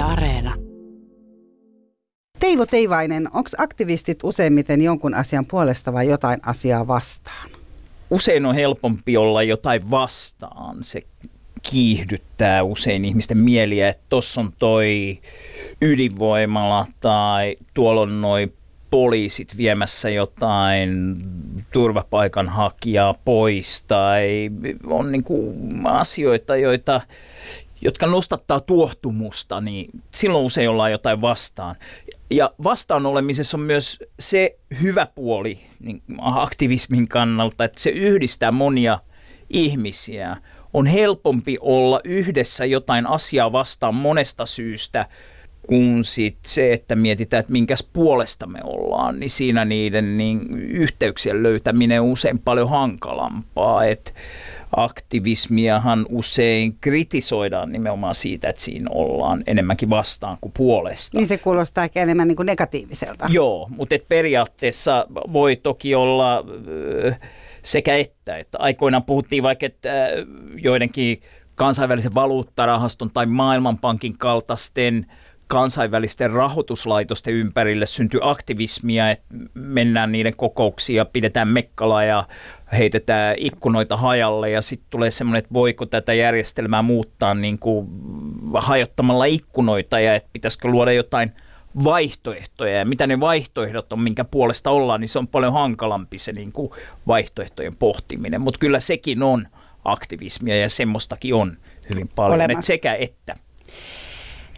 Yle Areena. Teivo Teivainen, onko aktivistit useimmiten jonkun asian puolesta vai jotain asiaa vastaan? Usein on helpompi olla jotain vastaan. Se kiihdyttää usein ihmisten mieliä, että tuossa on toi ydinvoimala tai tuolla on noin poliisit viemässä jotain turvapaikanhakijaa pois tai on niin kuin asioita, joita, jotka nostattaa tuohtumusta, niin silloin usein ollaan jotain vastaan. Ja vastaan olemisessa on myös se hyvä puoli niin aktivismin kannalta, että se yhdistää monia ihmisiä. On helpompi olla yhdessä jotain asiaa vastaan monesta syystä kun sit se, että mietitään, että minkäs puolesta me ollaan, niin siinä niiden niin yhteyksien löytäminen on usein paljon hankalampaa. Et aktivismiahan usein kritisoidaan nimenomaan siitä, että siinä ollaan enemmänkin vastaan kuin puolesta. Niin se kuulostaa enemmän niin kuin negatiiviselta. Joo, mutta et periaatteessa voi toki olla sekä että. että aikoinaan puhuttiin vaikka, että joidenkin kansainvälisen valuuttarahaston tai maailmanpankin kaltaisten kansainvälisten rahoituslaitosten ympärille syntyy aktivismia, että mennään niiden kokouksiin ja pidetään mekkala ja heitetään ikkunoita hajalle ja sitten tulee semmoinen, että voiko tätä järjestelmää muuttaa niin kuin hajottamalla ikkunoita ja että pitäisikö luoda jotain vaihtoehtoja. Ja mitä ne vaihtoehdot on, minkä puolesta ollaan, niin se on paljon hankalampi se niin kuin vaihtoehtojen pohtiminen, mutta kyllä sekin on aktivismia ja semmoistakin on hyvin paljon, että sekä että.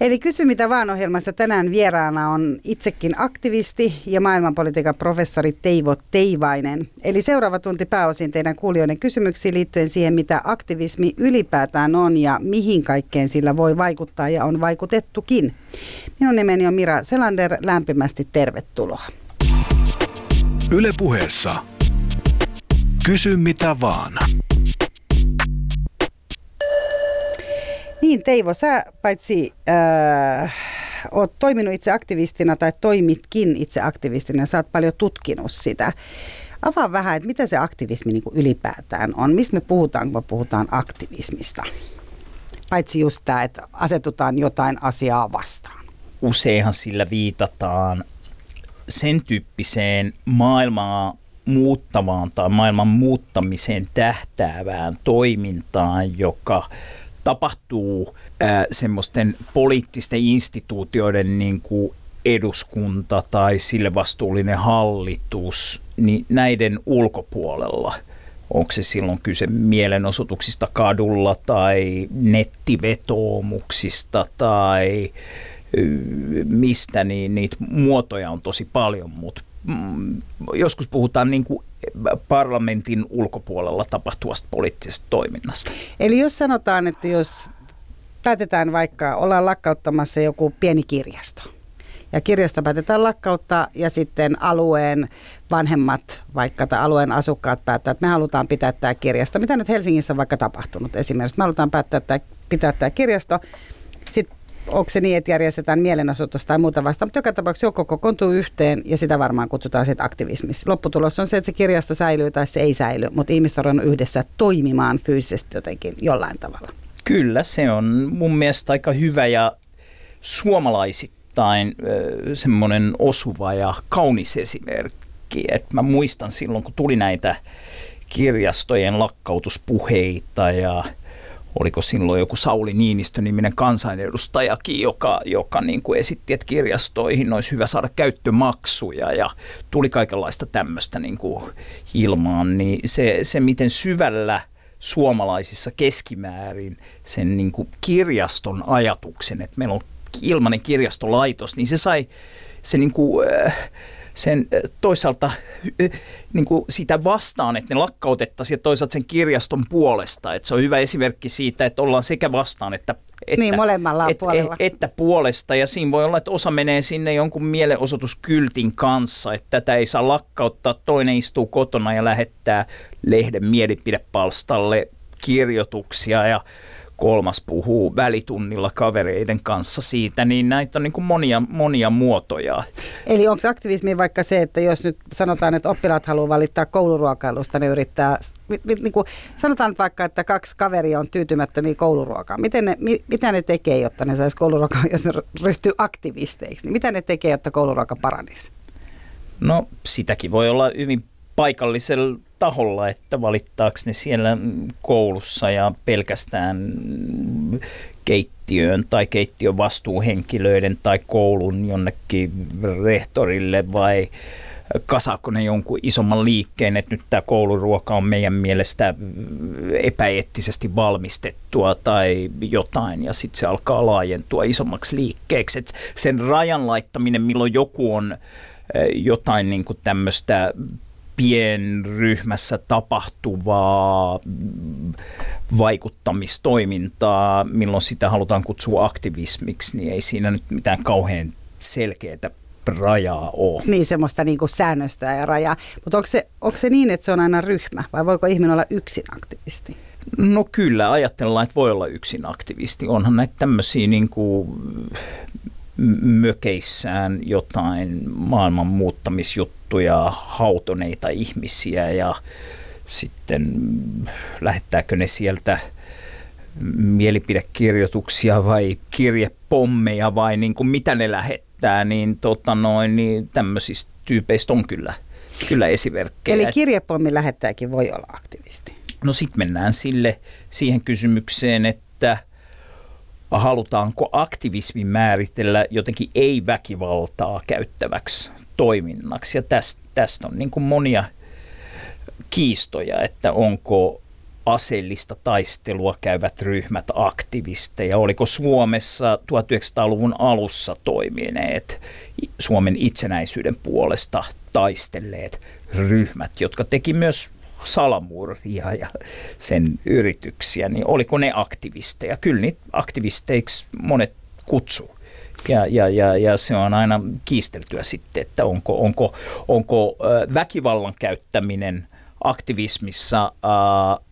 Eli Kysy mitä vaan ohjelmassa tänään vieraana on itsekin aktivisti ja maailmanpolitiikan professori Teivo Teivainen. Eli seuraava tunti pääosin teidän kuulijoiden kysymyksiin liittyen siihen, mitä aktivismi ylipäätään on ja mihin kaikkeen sillä voi vaikuttaa ja on vaikutettukin. Minun nimeni on Mira Selander, lämpimästi tervetuloa. Ylepuheessa Kysy mitä vaan. Niin Teivo, sä paitsi äh, oot toiminut itse aktivistina tai toimitkin itse aktivistina, sä oot paljon tutkinut sitä. Avaa vähän, että mitä se aktivismi niin kuin ylipäätään on. Mistä me puhutaan, kun me puhutaan aktivismista? Paitsi just tämä, että asetutaan jotain asiaa vastaan. Useinhan sillä viitataan sen tyyppiseen maailmaa muuttavaan tai maailman muuttamiseen tähtäävään toimintaan, joka tapahtuu ää, semmoisten poliittisten instituutioiden niin kuin eduskunta tai sille vastuullinen hallitus, niin näiden ulkopuolella – onko se silloin kyse mielenosoituksista kadulla tai nettivetoomuksista tai mistä, niin niitä muotoja on tosi paljon, mutta joskus puhutaan niin kuin parlamentin ulkopuolella tapahtuvasta poliittisesta toiminnasta. Eli jos sanotaan, että jos päätetään vaikka, ollaan lakkauttamassa joku pieni kirjasto, ja kirjasto päätetään lakkauttaa ja sitten alueen vanhemmat, vaikka tai alueen asukkaat päättävät, että me halutaan pitää tämä kirjasto. Mitä nyt Helsingissä on vaikka tapahtunut esimerkiksi? Me halutaan päättää, että pitää tämä kirjasto. Sitten onko se niin, että järjestetään mielenosoitus tai muuta vastaan, mutta joka tapauksessa joko kokoontuu yhteen ja sitä varmaan kutsutaan sitten aktivismissa. Lopputulos on se, että se kirjasto säilyy tai se ei säily, mutta ihmiset on yhdessä toimimaan fyysisesti jotenkin jollain tavalla. Kyllä, se on mun mielestä aika hyvä ja suomalaisittain semmoinen osuva ja kaunis esimerkki. Et mä muistan silloin, kun tuli näitä kirjastojen lakkautuspuheita ja – oliko silloin joku Sauli Niinistö-niminen kansanedustajakin, joka, joka niin kuin esitti, että kirjastoihin olisi hyvä saada käyttömaksuja ja tuli kaikenlaista tämmöistä niin kuin ilmaan, niin se, se miten syvällä suomalaisissa keskimäärin sen niin kuin kirjaston ajatuksen, että meillä on ilmainen kirjastolaitos, niin se sai se niin kuin, äh, sen toisaalta niin kuin sitä vastaan, että ne lakkautettaisiin ja toisaalta sen kirjaston puolesta. Että se on hyvä esimerkki siitä, että ollaan sekä vastaan että että, niin, molemmalla et, puolella. että puolesta. Ja siinä voi olla, että osa menee sinne jonkun mielenosoituskyltin kanssa, että tätä ei saa lakkauttaa. Toinen istuu kotona ja lähettää lehden mielipidepalstalle kirjoituksia ja kolmas puhuu välitunnilla kavereiden kanssa siitä, niin näitä on niin kuin monia, monia muotoja. Eli onko aktivismi vaikka se, että jos nyt sanotaan, että oppilaat haluaa valittaa kouluruokailusta, ne yrittää, niin kuin sanotaan nyt vaikka, että kaksi kaveria on tyytymättömiä kouluruokaan. Miten ne, mitä ne tekee, jotta ne saisi kouluruokaa, jos ne ryhtyy aktivisteiksi? Niin mitä ne tekee, jotta kouluruoka paranisi? No sitäkin voi olla hyvin paikallisella taholla, että valittaako ne siellä koulussa ja pelkästään keittiöön tai keittiön vastuuhenkilöiden tai koulun jonnekin rehtorille vai kasaako ne jonkun isomman liikkeen, että nyt tämä kouluruoka on meidän mielestä epäeettisesti valmistettua tai jotain, ja sitten se alkaa laajentua isommaksi liikkeeksi. Et sen rajan laittaminen, milloin joku on eh, jotain niin tämmöistä pienryhmässä tapahtuvaa vaikuttamistoimintaa, milloin sitä halutaan kutsua aktivismiksi, niin ei siinä nyt mitään kauhean selkeää rajaa ole. Niin, semmoista niin kuin säännöstöä ja rajaa. Mutta onko se, onko se niin, että se on aina ryhmä vai voiko ihminen olla yksin aktivisti? No kyllä, ajatellaan, että voi olla yksin aktivisti. Onhan näitä tämmöisiä niin kuin mökeissään jotain maailman muuttamisjuttuja, hautoneita ihmisiä ja sitten lähettääkö ne sieltä mielipidekirjoituksia vai kirjepommeja vai niin kuin mitä ne lähettää, niin, tota noin, niin tämmöisistä tyypeistä on kyllä, kyllä esimerkkejä. Eli kirjepommin lähettäjäkin voi olla aktivisti. No sitten mennään sille siihen kysymykseen, että – halutaanko aktivismi määritellä jotenkin ei-väkivaltaa käyttäväksi toiminnaksi. Ja tästä, tästä on niin kuin monia kiistoja, että onko aseellista taistelua käyvät ryhmät aktivisteja. Oliko Suomessa 1900-luvun alussa toimineet Suomen itsenäisyyden puolesta taistelleet ryhmät, jotka teki myös salamurhia ja sen yrityksiä, niin oliko ne aktivisteja? Kyllä niitä aktivisteiksi monet kutsuu. Ja, ja, ja, ja se on aina kiisteltyä sitten, että onko, onko, onko väkivallan käyttäminen aktivismissa äh,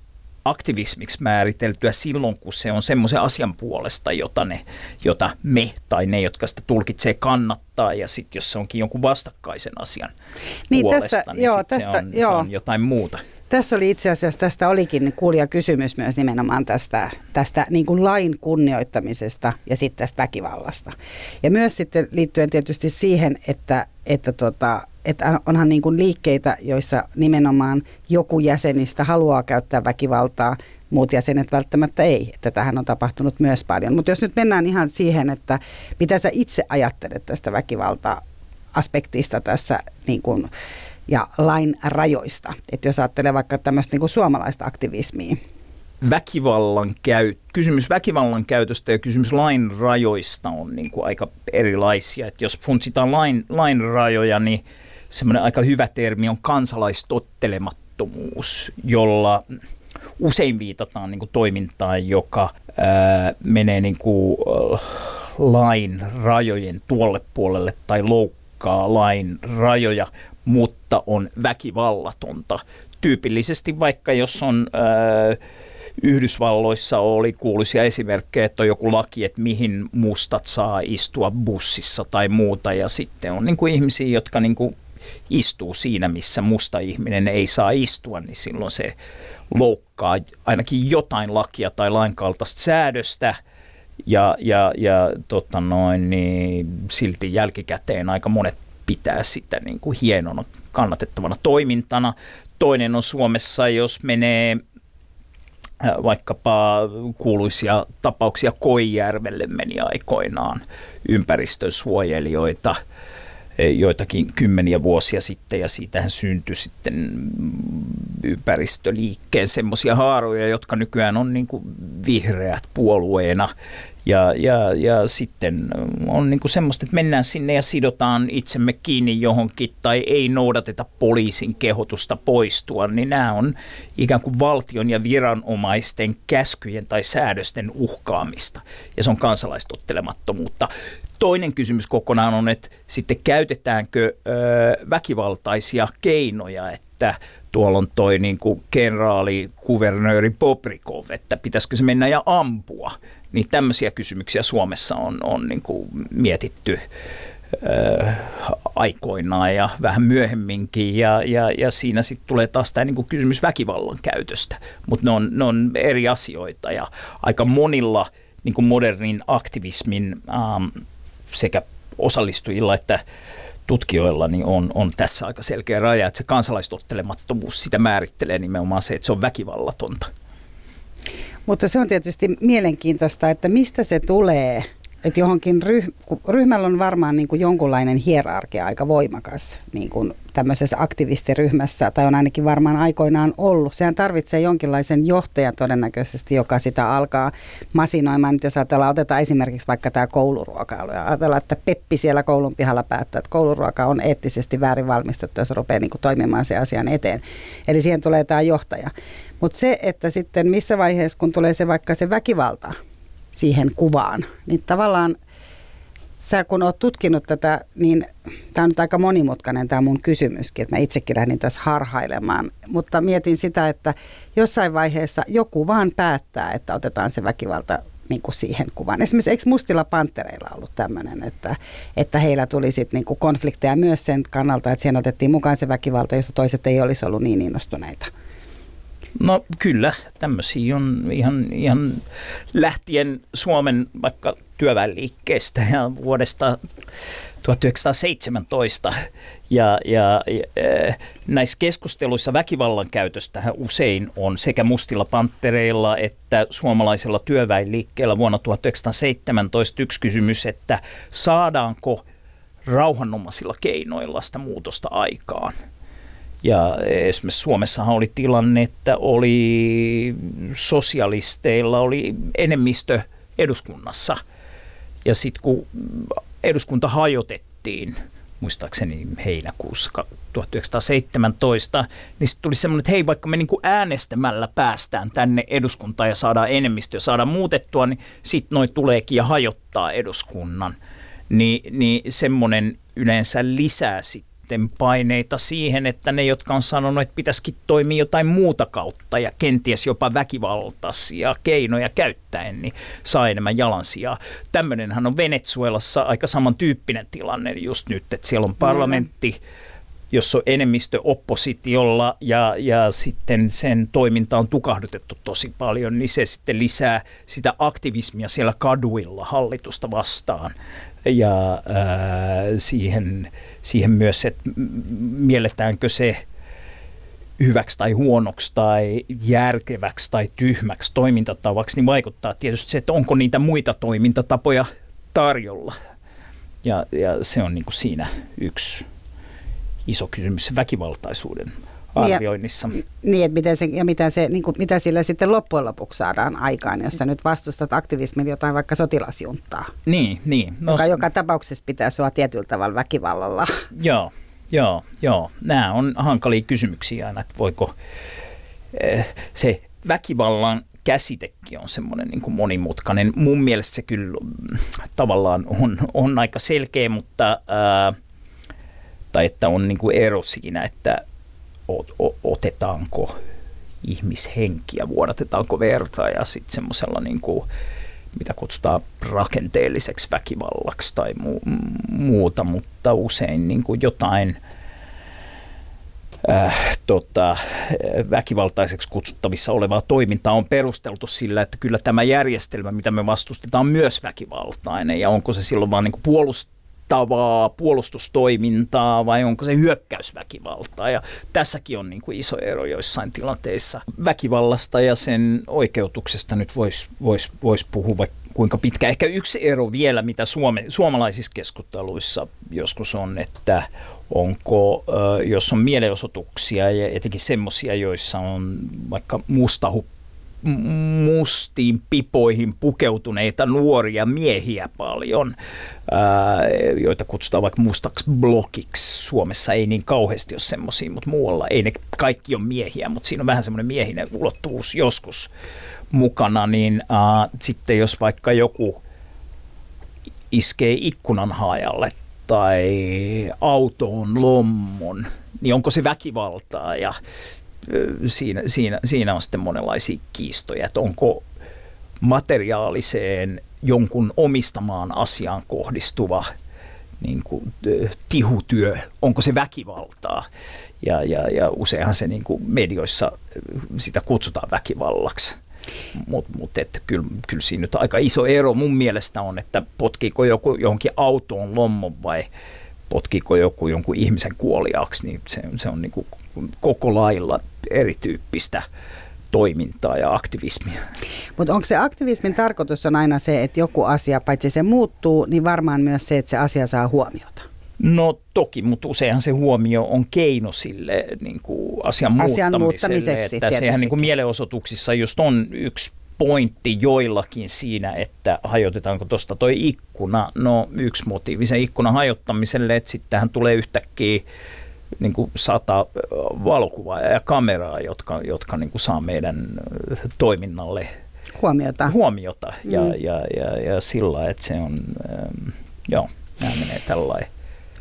aktivismiksi määriteltyä silloin, kun se on semmoisen asian puolesta, jota, ne, jota me tai ne, jotka sitä tulkitsee, kannattaa. Ja sitten jos se onkin jonkun vastakkaisen asian niin, puolesta, tässä, niin joo, tästä, se, on, joo. se on jotain muuta. Tässä oli itse asiassa, tästä olikin kuulija kysymys myös nimenomaan tästä, tästä niin kuin lain kunnioittamisesta ja sitten tästä väkivallasta. Ja myös sitten liittyen tietysti siihen, että, että, tota, että onhan niin kuin liikkeitä, joissa nimenomaan joku jäsenistä haluaa käyttää väkivaltaa, muut jäsenet välttämättä ei. Että tähän on tapahtunut myös paljon. Mutta jos nyt mennään ihan siihen, että mitä sä itse ajattelet tästä väkivalta-aspektista tässä niin kuin, ja lain rajoista. Että jos ajattelee vaikka tämmöistä niin suomalaista aktivismia. Väkivallan käy, kysymys väkivallan käytöstä ja kysymys lain rajoista on niin kuin aika erilaisia. Että jos funtsitaan lain, lain rajoja, niin semmoinen aika hyvä termi on kansalaistottelemattomuus, jolla usein viitataan niin kuin toimintaan, joka ää, menee niin kuin, äh, lain rajojen tuolle puolelle tai loukkaa lain rajoja, mutta on väkivallatonta. Tyypillisesti vaikka jos on... Ää, Yhdysvalloissa oli kuuluisia esimerkkejä, että on joku laki, että mihin mustat saa istua bussissa tai muuta. Ja sitten on niin kuin ihmisiä, jotka niin kuin istuu siinä, missä musta ihminen ei saa istua, niin silloin se loukkaa ainakin jotain lakia tai lainkaltaista säädöstä. Ja, ja, ja tota noin, niin silti jälkikäteen aika monet pitää sitä niin kuin hienona, kannatettavana toimintana. Toinen on Suomessa, jos menee äh, vaikkapa kuuluisia tapauksia Koijärvelle meni aikoinaan ympäristönsuojelijoita – joitakin kymmeniä vuosia sitten ja siitähän syntyi sitten ympäristöliikkeen semmoisia haaroja, jotka nykyään on niin kuin vihreät puolueena ja, ja, ja sitten on niin kuin semmoista, että mennään sinne ja sidotaan itsemme kiinni johonkin tai ei noudateta poliisin kehotusta poistua, niin nämä on ikään kuin valtion ja viranomaisten käskyjen tai säädösten uhkaamista. Ja se on kansalaistottelemattomuutta. Toinen kysymys kokonaan on, että sitten käytetäänkö ö, väkivaltaisia keinoja, että että tuolla on toi niin kuin kenraali, kuvernööri Poprikov, että pitäisikö se mennä ja ampua. Niin tämmöisiä kysymyksiä Suomessa on, on niin kuin mietitty äh, aikoinaan ja vähän myöhemminkin. Ja, ja, ja siinä sitten tulee taas tämä niin kysymys väkivallan käytöstä. Mutta ne on, ne on eri asioita ja aika monilla niin kuin modernin aktivismin ähm, sekä osallistujilla että tutkijoilla niin on, on tässä aika selkeä raja, että se kansalaistottelemattomuus sitä määrittelee nimenomaan se, että se on väkivallatonta. Mutta se on tietysti mielenkiintoista, että mistä se tulee – että johonkin ryh, ryhmällä on varmaan niin kuin jonkunlainen hierarkia aika voimakas niin kuin tämmöisessä aktivistiryhmässä, tai on ainakin varmaan aikoinaan ollut. Sehän tarvitsee jonkinlaisen johtajan todennäköisesti, joka sitä alkaa masinoimaan. Nyt jos ajatellaan, otetaan esimerkiksi vaikka tämä kouluruokailu, ja ajatellaan, että Peppi siellä koulun pihalla päättää, että kouluruoka on eettisesti väärin valmistettu, ja se rupeaa niin kuin toimimaan se asian eteen. Eli siihen tulee tämä johtaja. Mutta se, että sitten missä vaiheessa, kun tulee se vaikka se väkivalta, siihen kuvaan. Niin tavallaan sä kun oot tutkinut tätä, niin tämä on nyt aika monimutkainen tämä mun kysymyskin, että mä itsekin lähdin tässä harhailemaan. Mutta mietin sitä, että jossain vaiheessa joku vaan päättää, että otetaan se väkivalta niin kuin siihen kuvaan. Esimerkiksi eikö Mustilla Pantereilla ollut tämmöinen, että, että heillä tuli sitten niin konflikteja myös sen kannalta, että siihen otettiin mukaan se väkivalta, josta toiset ei olisi ollut niin innostuneita. No kyllä, tämmöisiä on ihan, ihan lähtien Suomen vaikka työväenliikkeestä ja vuodesta 1917. Ja, ja, ja näissä keskusteluissa väkivallan käytöstä usein on sekä mustilla panttereilla että suomalaisella työväenliikkeellä vuonna 1917 yksi kysymys, että saadaanko rauhanomaisilla keinoilla sitä muutosta aikaan. Ja esimerkiksi Suomessahan oli tilanne, että oli sosialisteilla oli enemmistö eduskunnassa. Ja sitten kun eduskunta hajotettiin, muistaakseni heinäkuussa 1917, niin sitten tuli semmoinen, että hei, vaikka me niinku äänestämällä päästään tänne eduskuntaan ja saadaan enemmistö ja saadaan muutettua, niin sitten noin tuleekin ja hajottaa eduskunnan. Ni, niin semmoinen yleensä lisää sit sitten paineita siihen, että ne, jotka on sanonut, että pitäisikin toimia jotain muuta kautta ja kenties jopa väkivaltaisia keinoja käyttäen, niin saa enemmän jalansijaa. Tämmöinenhän on Venezuelassa aika samantyyppinen tilanne just nyt, että siellä on parlamentti, jossa on enemmistö oppositiolla ja, ja sitten sen toiminta on tukahdutettu tosi paljon, niin se sitten lisää sitä aktivismia siellä kaduilla hallitusta vastaan ja ää, siihen, siihen myös, että mielletäänkö se hyväksi tai huonoksi tai järkeväksi tai tyhmäksi toimintatavaksi, niin vaikuttaa tietysti se, että onko niitä muita toimintatapoja tarjolla. Ja, ja se on niin kuin siinä yksi iso kysymys väkivaltaisuuden arvioinnissa. Ja, niin, että miten se, ja mitä, se, niin kuin, mitä sillä sitten loppujen lopuksi saadaan aikaan, jos sä nyt vastustat aktivismin jotain vaikka sotilasjunttaa. Niin, niin. No, joka joka tapauksessa pitää sua tietyllä tavalla väkivallalla. Joo, joo, joo. Nämä on hankalia kysymyksiä aina, että voiko eh, se väkivallan käsitekin on semmoinen niin kuin monimutkainen. Mun mielestä se kyllä mm, tavallaan on, on aika selkeä, mutta ää, tai että on niin kuin ero siinä, että otetaanko ihmishenkiä, vuodatetaanko verta ja sitten semmoisella niin kuin, mitä kutsutaan rakenteelliseksi väkivallaksi tai mu- muuta, mutta usein niin kuin jotain äh, tota, väkivaltaiseksi kutsuttavissa olevaa toimintaa on perusteltu sillä, että kyllä tämä järjestelmä, mitä me vastustetaan, on myös väkivaltainen. Ja onko se silloin vaan niin kuin puolust mittavaa puolustustoimintaa vai onko se hyökkäysväkivaltaa. Ja tässäkin on niin kuin iso ero joissain tilanteissa. Väkivallasta ja sen oikeutuksesta nyt voisi vois, vois puhua vaikka kuinka pitkä. Ehkä yksi ero vielä, mitä Suome, suomalaisissa keskusteluissa joskus on, että onko, jos on mielenosoituksia ja etenkin semmoisia, joissa on vaikka musta mustiin pipoihin pukeutuneita nuoria miehiä paljon, ää, joita kutsutaan vaikka mustaksi blokiksi. Suomessa ei niin kauheasti ole semmoisia, mutta muualla ei ne kaikki ole miehiä, mutta siinä on vähän semmoinen miehinen ulottuvuus joskus mukana, niin ää, sitten jos vaikka joku iskee ikkunan haajalle tai autoon lommon niin onko se väkivaltaa ja siinä, siinä, siinä on sitten monenlaisia kiistoja, että onko materiaaliseen jonkun omistamaan asiaan kohdistuva niin kuin, tihutyö, onko se väkivaltaa. Ja, ja, ja useinhan se niin kuin medioissa sitä kutsutaan väkivallaksi. Mutta mut, kyllä, kyllä siinä nyt aika iso ero mun mielestä on, että potkiiko joku johonkin autoon lommon vai potkiiko joku jonkun ihmisen kuoliaksi, niin se, se on niin kuin koko lailla erityyppistä toimintaa ja aktivismia. Mutta onko se aktivismin tarkoitus on aina se, että joku asia, paitsi se muuttuu, niin varmaan myös se, että se asia saa huomiota? No toki, mutta useinhan se huomio on keino sille niin kuin asian, asian muuttamiseksi. Että sehän niin kuin mielenosoituksissa just on yksi pointti joillakin siinä, että hajotetaanko tuosta toi ikkuna. No yksi motiivi sen ikkunan hajottamiselle, että sittenhän tulee yhtäkkiä niin kuin sata valokuvaa ja kameraa, jotka, jotka niin kuin saa meidän toiminnalle huomiota, huomiota. Mm. Ja, ja, ja, ja sillä että se on, ähm, joo, nämä menee tällainen.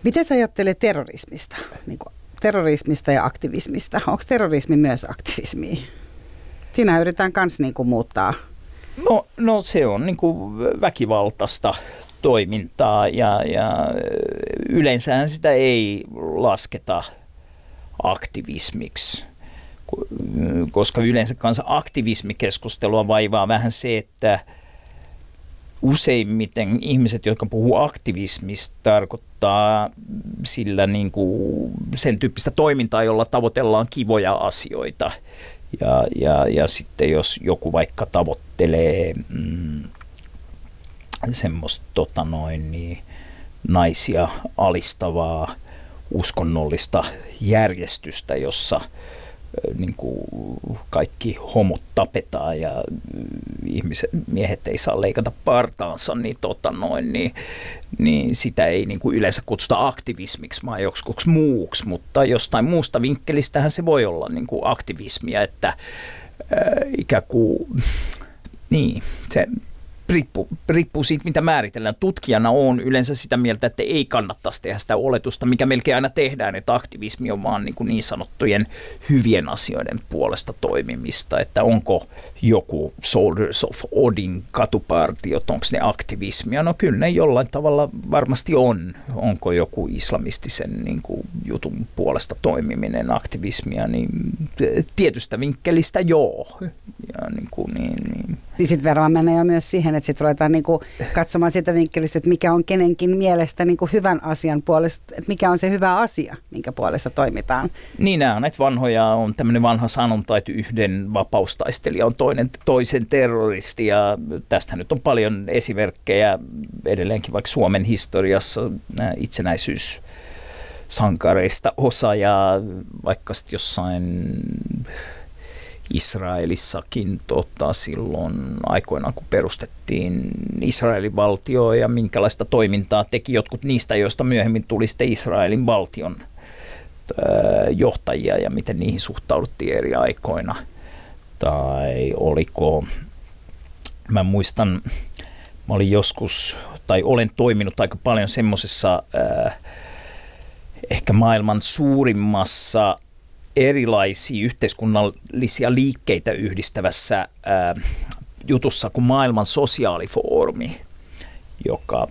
Miten sä ajattelet terrorismista, niin kuin terrorismista ja aktivismista? Onko terrorismi myös aktivismia? Siinä yritetään myös niin muuttaa. No, no se on niin kuin väkivaltaista toimintaa ja, ja yleensä sitä ei lasketa aktivismiksi, koska yleensä kanssa aktivismikeskustelua vaivaa vähän se, että useimmiten ihmiset, jotka puhuu aktivismista, tarkoittaa sillä niin kuin sen tyyppistä toimintaa, jolla tavoitellaan kivoja asioita. Ja, ja, ja sitten jos joku vaikka tavoittelee mm, semmoista tota noin, niin, naisia alistavaa uskonnollista järjestystä, jossa niin kuin kaikki homot tapetaan ja ihmiset, miehet ei saa leikata partaansa, niin, tota noin, niin, niin sitä ei niin kuin yleensä kutsuta aktivismiksi, vaan joksikuksi muuksi, mutta jostain muusta vinkkelistähän se voi olla niin kuin aktivismia, että äh, ikään kuin, niin, se riippuu, riippuu siitä, mitä määritellään. Tutkijana on yleensä sitä mieltä, että ei kannattaisi tehdä sitä oletusta, mikä melkein aina tehdään, että aktivismi on vaan niin, kuin niin sanottujen hyvien asioiden puolesta toimimista, että onko joku Soldiers of Odin katupartiot, onko ne aktivismia? No kyllä ne jollain tavalla varmasti on. Onko joku islamistisen niin kuin jutun puolesta toimiminen aktivismia, niin tietystä vinkkelistä joo. Ja niin kuin, niin, niin. Niin sitten varmaan menee jo myös siihen, että sitten ruvetaan niinku katsomaan sitä vinkkelistä, että mikä on kenenkin mielestä niinku hyvän asian puolesta, että mikä on se hyvä asia, minkä puolesta toimitaan. Niin nämä on näitä vanhoja, on tämmöinen vanha sanonta, että yhden vapaustaistelija on toinen, toisen terroristi ja tästä nyt on paljon esimerkkejä edelleenkin vaikka Suomen historiassa itsenäisyys sankareista osa ja vaikka jossain Israelissakin tota, silloin aikoinaan, kun perustettiin Israelin valtio ja minkälaista toimintaa teki jotkut niistä, joista myöhemmin tuli sitten Israelin valtion johtajia ja miten niihin suhtauduttiin eri aikoina. Tai oliko, mä muistan, mä olin joskus, tai olen toiminut aika paljon semmoisessa ehkä maailman suurimmassa erilaisia yhteiskunnallisia liikkeitä yhdistävässä ää, jutussa kuin maailman sosiaalifoorumi, joka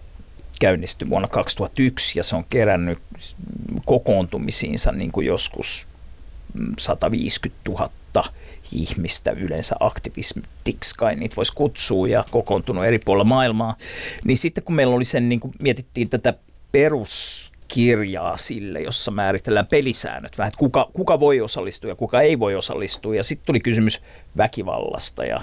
käynnistyi vuonna 2001 ja se on kerännyt kokoontumisiinsa niin kuin joskus 150 000 ihmistä yleensä aktivistiksi, kai niitä voisi kutsua ja kokoontunut eri puolilla maailmaa. Niin sitten kun meillä oli sen, niin kuin mietittiin tätä perus kirjaa sille, jossa määritellään pelisäännöt vähän, että kuka, kuka voi osallistua ja kuka ei voi osallistua. Ja sitten tuli kysymys väkivallasta ja,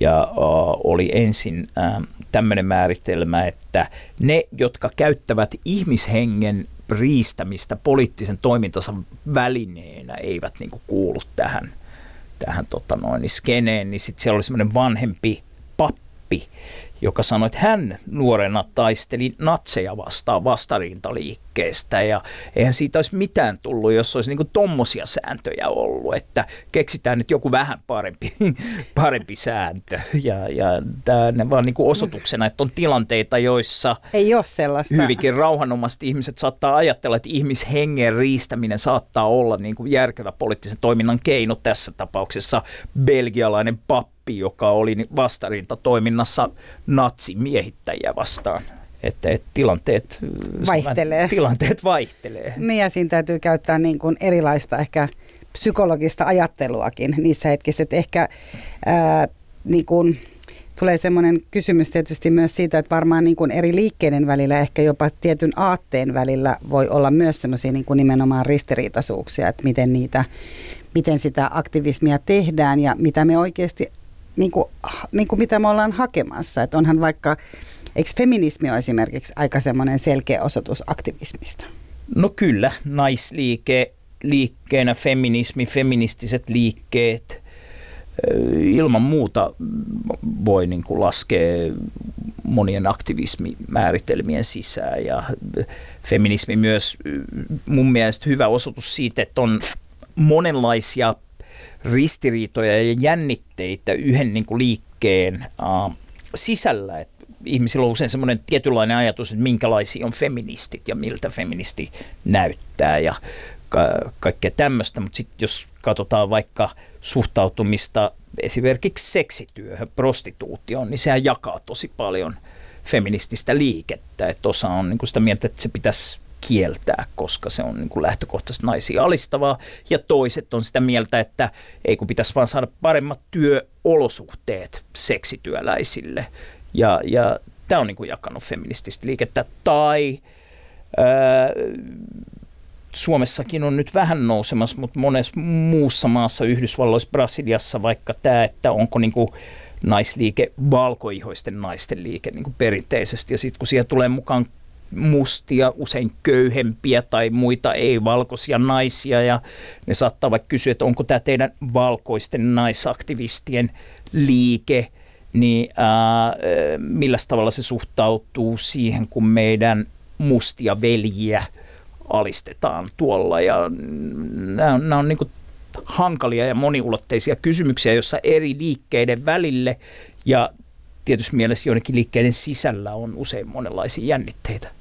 ja uh, oli ensin uh, tämmöinen määritelmä, että ne, jotka käyttävät ihmishengen riistämistä poliittisen toimintansa välineenä, eivät niin kuin, kuulu tähän, tähän tota noin, skeneen, niin sitten siellä oli semmoinen vanhempi pappi, joka sanoi, että hän nuorena taisteli natseja vastaan vastarintaliikkeestä. Ja eihän siitä olisi mitään tullut, jos olisi niin tommosia sääntöjä ollut, että keksitään nyt joku vähän parempi, parempi sääntö. Ja, ja tämä vaan niin osoituksena, että on tilanteita, joissa ei ole sellaista. hyvinkin rauhanomasti ihmiset saattaa ajatella, että ihmishengen riistäminen saattaa olla niin kuin järkevä poliittisen toiminnan keino tässä tapauksessa. Belgialainen pappi pappi, joka oli vastarintatoiminnassa natsimiehittäjiä vastaan. Että, että tilanteet vaihtelee. Tilanteet vaihtelee. Niin ja siinä täytyy käyttää niin kuin erilaista ehkä psykologista ajatteluakin niissä hetkissä. Että ehkä ää, niin kuin, tulee semmoinen kysymys tietysti myös siitä, että varmaan niin kuin eri liikkeiden välillä, ehkä jopa tietyn aatteen välillä voi olla myös semmoisia niin kuin nimenomaan ristiriitaisuuksia, että miten niitä miten sitä aktivismia tehdään ja mitä me oikeasti niin kuin, niin kuin mitä me ollaan hakemassa. Että onhan vaikka, eikö feminismi ole esimerkiksi aika semmoinen selkeä osoitus aktivismista? No kyllä, naisliike liikkeenä, feminismi, feministiset liikkeet, ilman muuta voi niin kuin laskea monien aktivismimääritelmien sisään ja feminismi myös mun mielestä hyvä osoitus siitä, että on monenlaisia ristiriitoja ja jännitteitä yhden niin kuin liikkeen sisällä. Et ihmisillä on usein semmoinen tietynlainen ajatus, että minkälaisia on feministit ja miltä feministi näyttää ja ka- kaikkea tämmöistä. Mutta sitten jos katsotaan vaikka suhtautumista esimerkiksi seksityöhön, prostituutioon, niin sehän jakaa tosi paljon feminististä liikettä. Että osa on niin sitä mieltä, että se pitäisi kieltää, koska se on niin kuin lähtökohtaisesti naisia alistavaa. Ja toiset on sitä mieltä, että ei kun pitäisi vaan saada paremmat työolosuhteet seksityöläisille. Ja, ja tämä on niin kuin jakanut feminististä liikettä. Tai ää, Suomessakin on nyt vähän nousemassa, mutta monessa muussa maassa, Yhdysvalloissa, Brasiliassa vaikka tämä, että onko niin kuin naisliike valkoihoisten naisten liike niin kuin perinteisesti. Ja sitten kun siihen tulee mukaan mustia, usein köyhempiä tai muita ei-valkoisia naisia. Ja ne saattaa vaikka kysyä, että onko tämä teidän valkoisten naisaktivistien liike, niin ää, millä tavalla se suhtautuu siihen, kun meidän mustia veljiä alistetaan tuolla? Ja nämä on, nämä on niin hankalia ja moniulotteisia kysymyksiä, joissa eri liikkeiden välille ja tietysti mielessä joidenkin liikkeiden sisällä on usein monenlaisia jännitteitä.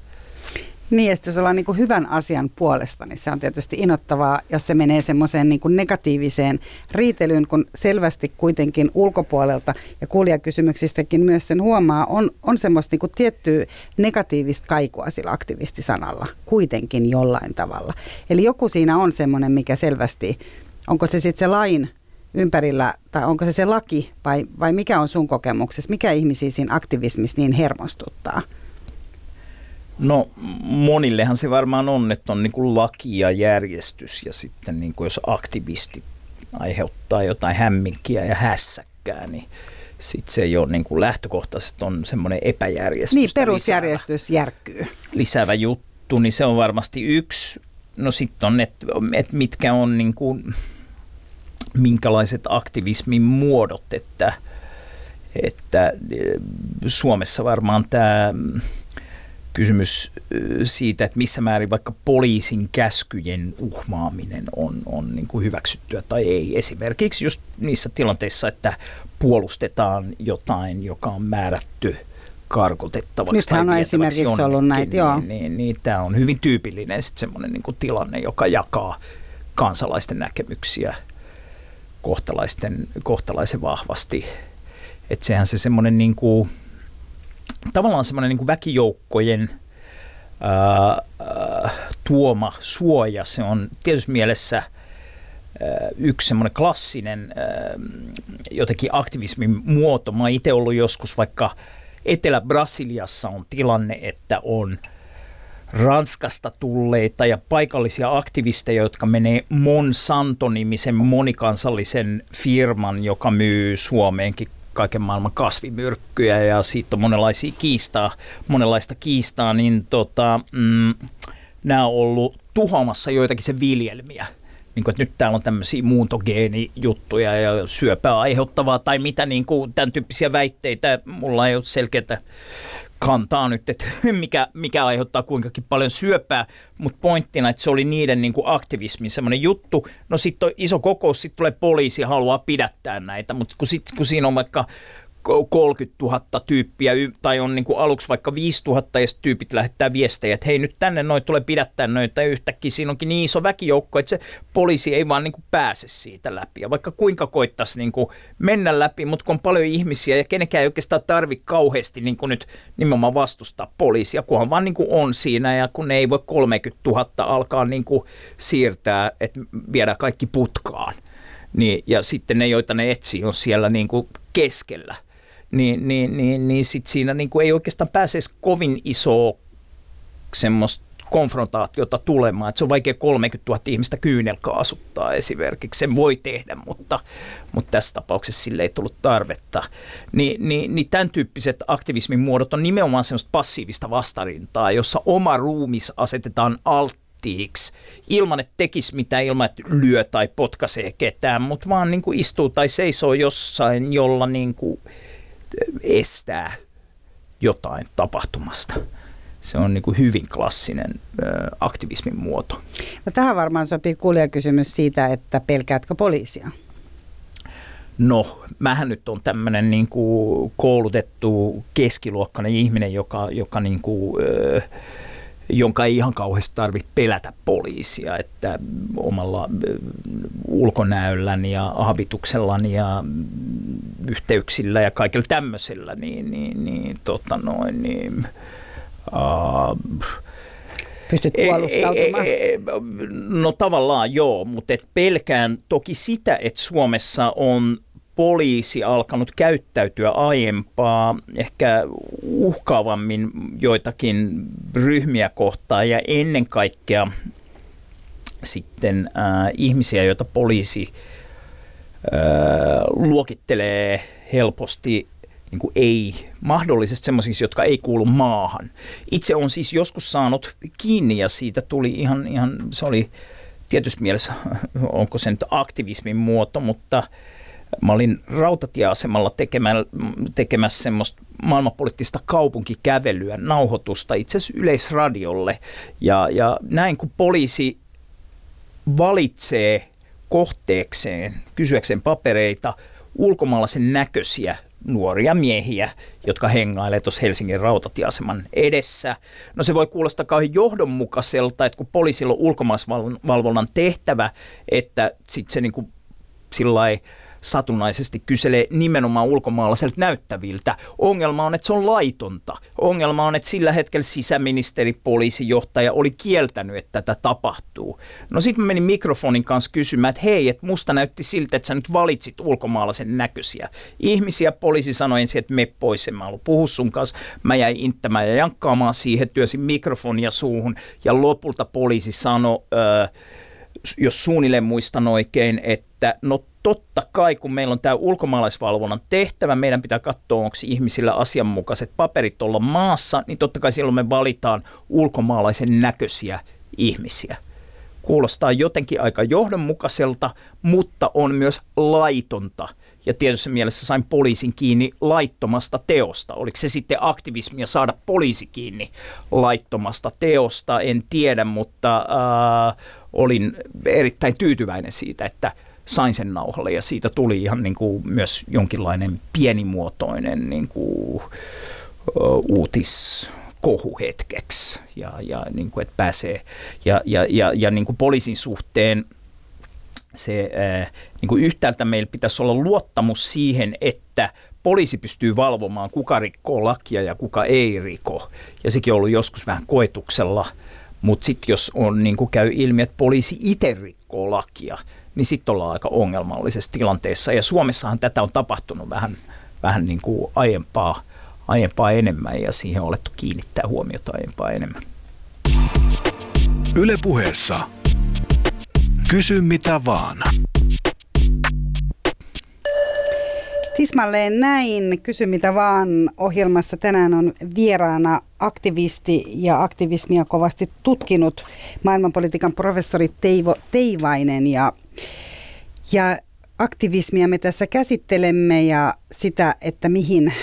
Niin, jos ollaan niin hyvän asian puolesta, niin se on tietysti inottavaa, jos se menee semmoiseen niin negatiiviseen riitelyyn, kun selvästi kuitenkin ulkopuolelta ja kuulijakysymyksistäkin myös sen huomaa, on, on semmoista niin tiettyä negatiivista kaikua sillä aktivistisanalla kuitenkin jollain tavalla. Eli joku siinä on semmoinen, mikä selvästi, onko se sitten se lain ympärillä, tai onko se se laki, vai, vai mikä on sun kokemuksessa, mikä ihmisiä siinä aktivismissa niin hermostuttaa? No monillehan se varmaan on, että on niin kuin laki ja järjestys ja sitten niin kuin jos aktivisti aiheuttaa jotain hämminkiä ja hässäkkää, niin sitten se ei ole niin kuin lähtökohtaisesti on semmoinen epäjärjestys. Niin, perusjärjestys lisäävä, järkkyy. Lisäävä juttu, niin se on varmasti yksi. No sitten on, että et mitkä on niin kuin, minkälaiset aktivismin muodot, että, että Suomessa varmaan tämä kysymys siitä, että missä määrin vaikka poliisin käskyjen uhmaaminen on, on niin kuin hyväksyttyä tai ei. Esimerkiksi just niissä tilanteissa, että puolustetaan jotain, joka on määrätty karkotettavaksi. Nythän on esimerkiksi ollut näitä, niin, joo. Niin, niin, niin tämä on hyvin tyypillinen sit semmoinen niin tilanne, joka jakaa kansalaisten näkemyksiä kohtalaisten, kohtalaisen vahvasti. Että sehän se semmoinen niin kuin, tavallaan semmoinen niin väkijoukkojen ää, ää, tuoma suoja, se on tietysti mielessä ää, yksi semmoinen klassinen ää, jotenkin aktivismin muoto. Mä oon itse ollut joskus vaikka Etelä-Brasiliassa on tilanne, että on Ranskasta tulleita ja paikallisia aktivisteja, jotka menee Monsanto-nimisen monikansallisen firman, joka myy Suomeenkin kaiken maailman kasvimyrkkyjä ja siitä on monenlaisia kiistaa, monenlaista kiistaa, niin tota, mm, nämä on ollut tuhoamassa joitakin sen viljelmiä. niin kuin, että nyt täällä on tämmöisiä muuntogeenijuttuja ja syöpää aiheuttavaa tai mitä niin kuin, tämän tyyppisiä väitteitä. Mulla ei ole selkeää kantaa nyt, että mikä, mikä aiheuttaa kuinkakin paljon syöpää, mutta pointtina, että se oli niiden niin kuin aktivismin semmoinen juttu. No sitten iso kokous, sitten tulee poliisi haluaa pidättää näitä, mutta kun, sit, kun siinä on vaikka 30 000 tyyppiä, tai on niin kuin aluksi vaikka 5 000, ja tyypit lähettää viestejä, että hei nyt tänne noin tulee pidättää noita, ja yhtäkkiä siinä onkin niin iso väkijoukko, että se poliisi ei vaan niin kuin pääse siitä läpi. Ja vaikka kuinka koittaisi niin kuin mennä läpi, mutta kun on paljon ihmisiä, ja kenenkään ei oikeastaan tarvi kauheasti niin kuin nyt nimenomaan vastustaa poliisia, kunhan vaan niin kuin on siinä, ja kun ne ei voi 30 000 alkaa niin kuin siirtää, että viedä kaikki putkaan. Niin, ja sitten ne, joita ne etsii, on siellä niin kuin keskellä – niin, niin, niin, niin sit siinä niin kuin ei oikeastaan pääse kovin iso semmoista konfrontaatiota tulemaan. Että se on vaikea 30 000 ihmistä kyynelkaasuttaa esimerkiksi. Sen voi tehdä, mutta, mutta tässä tapauksessa sille ei tullut tarvetta. Ni, niin, niin tämän tyyppiset aktivismin muodot on nimenomaan semmoista passiivista vastarintaa, jossa oma ruumis asetetaan alttiiksi ilman, että tekisi mitään, ilman, että lyö tai potkaisee ketään, mutta vaan niin kuin istuu tai seisoo jossain, jolla niin kuin estää jotain tapahtumasta. Se on niin kuin hyvin klassinen aktivismin muoto. No tähän varmaan sopii kuulijakysymys siitä, että pelkäätkö poliisia? No, mähän nyt on tämmöinen niin kuin koulutettu keskiluokkainen ihminen, joka, joka niin kuin, ö, jonka ei ihan kauheasti tarvitse pelätä poliisia, että omalla ulkonäöllään ja habituksellani ja yhteyksillä ja kaikilla tämmöisillä, niin, niin, niin, tota noin, niin uh, Pystyt puolustautumaan? No tavallaan joo, mutta et pelkään toki sitä, että Suomessa on poliisi alkanut käyttäytyä aiempaa ehkä uhkaavammin joitakin ryhmiä kohtaan ja ennen kaikkea sitten äh, ihmisiä, joita poliisi äh, luokittelee helposti niin kuin ei, mahdollisesti sellaisiksi, jotka ei kuulu maahan. Itse on siis joskus saanut kiinni ja siitä tuli ihan, ihan se oli tietysti mielessä, onko se nyt aktivismin muoto, mutta Mä olin rautatieasemalla tekemä, tekemässä semmoista maailmanpoliittista kaupunkikävelyä, nauhoitusta itse asiassa yleisradiolle. Ja, ja näin kun poliisi valitsee kohteekseen, kysyäkseen papereita, ulkomaalaisen näköisiä nuoria miehiä, jotka hengailee tuossa Helsingin rautatieaseman edessä. No se voi kuulostaa kauhean johdonmukaiselta, että kun poliisilla on ulkomaisvalvonnan tehtävä, että sitten se niin kuin sillä satunnaisesti kyselee nimenomaan ulkomaalaiselta näyttäviltä. Ongelma on, että se on laitonta. Ongelma on, että sillä hetkellä sisäministeri, poliisijohtaja oli kieltänyt, että tätä tapahtuu. No sitten menin mikrofonin kanssa kysymään, että hei, että musta näytti siltä, että sä nyt valitsit ulkomaalaisen näköisiä. Ihmisiä poliisi sanoi ensin, että me pois, en mä ollut puhu sun kanssa. Mä jäin inttämään ja jankkaamaan siihen, työsin mikrofonia suuhun ja lopulta poliisi sanoi, öö, jos suunnilleen muistan oikein, että no totta kai, kun meillä on tämä ulkomaalaisvalvonnan tehtävä, meidän pitää katsoa, onko ihmisillä asianmukaiset paperit olla maassa, niin totta kai silloin me valitaan ulkomaalaisen näköisiä ihmisiä. Kuulostaa jotenkin aika johdonmukaiselta, mutta on myös laitonta. Ja tietyssä mielessä sain poliisin kiinni laittomasta teosta. Oliko se sitten aktivismia saada poliisi kiinni laittomasta teosta, en tiedä, mutta äh, olin erittäin tyytyväinen siitä, että sain sen nauhalle ja siitä tuli ihan niin kuin myös jonkinlainen pienimuotoinen niin kuin, uutis kohuhetkeksi ja, ja niin kuin, että pääsee ja, ja, ja, ja niin kuin poliisin suhteen se niin kuin yhtäältä meillä pitäisi olla luottamus siihen, että poliisi pystyy valvomaan, kuka rikkoo lakia ja kuka ei riko. Ja sekin on ollut joskus vähän koetuksella, mutta sitten jos on, niin kuin käy ilmi, että poliisi itse rikkoo lakia, niin sitten ollaan aika ongelmallisessa tilanteessa. Ja Suomessahan tätä on tapahtunut vähän, vähän niin kuin aiempaa, aiempaa enemmän ja siihen on alettu kiinnittää huomiota aiempaa enemmän. Ylepuheessa Kysy mitä vaan. Tismalleen näin. Kysy mitä vaan ohjelmassa tänään on vieraana aktivisti ja aktivismia kovasti tutkinut maailmanpolitiikan professori Teivo Teivainen ja, ja aktivismia me tässä käsittelemme ja sitä, että mihin,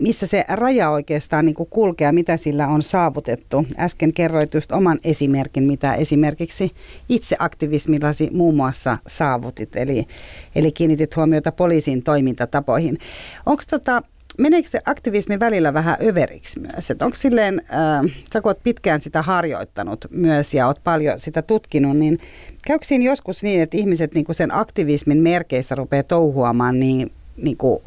missä se raja oikeastaan niin kuin kulkee mitä sillä on saavutettu. Äsken kerroit just oman esimerkin, mitä esimerkiksi itse aktivismillasi muun muassa saavutit, eli, eli kiinnitit huomiota poliisin toimintatapoihin. Onko tota, meneekö se aktivismi välillä vähän överiksi myös? Onko silleen, äh, sä kun oot pitkään sitä harjoittanut myös ja oot paljon sitä tutkinut, niin käykö siinä joskus niin, että ihmiset niin sen aktivismin merkeissä rupeaa touhuamaan niin, niin, kuin,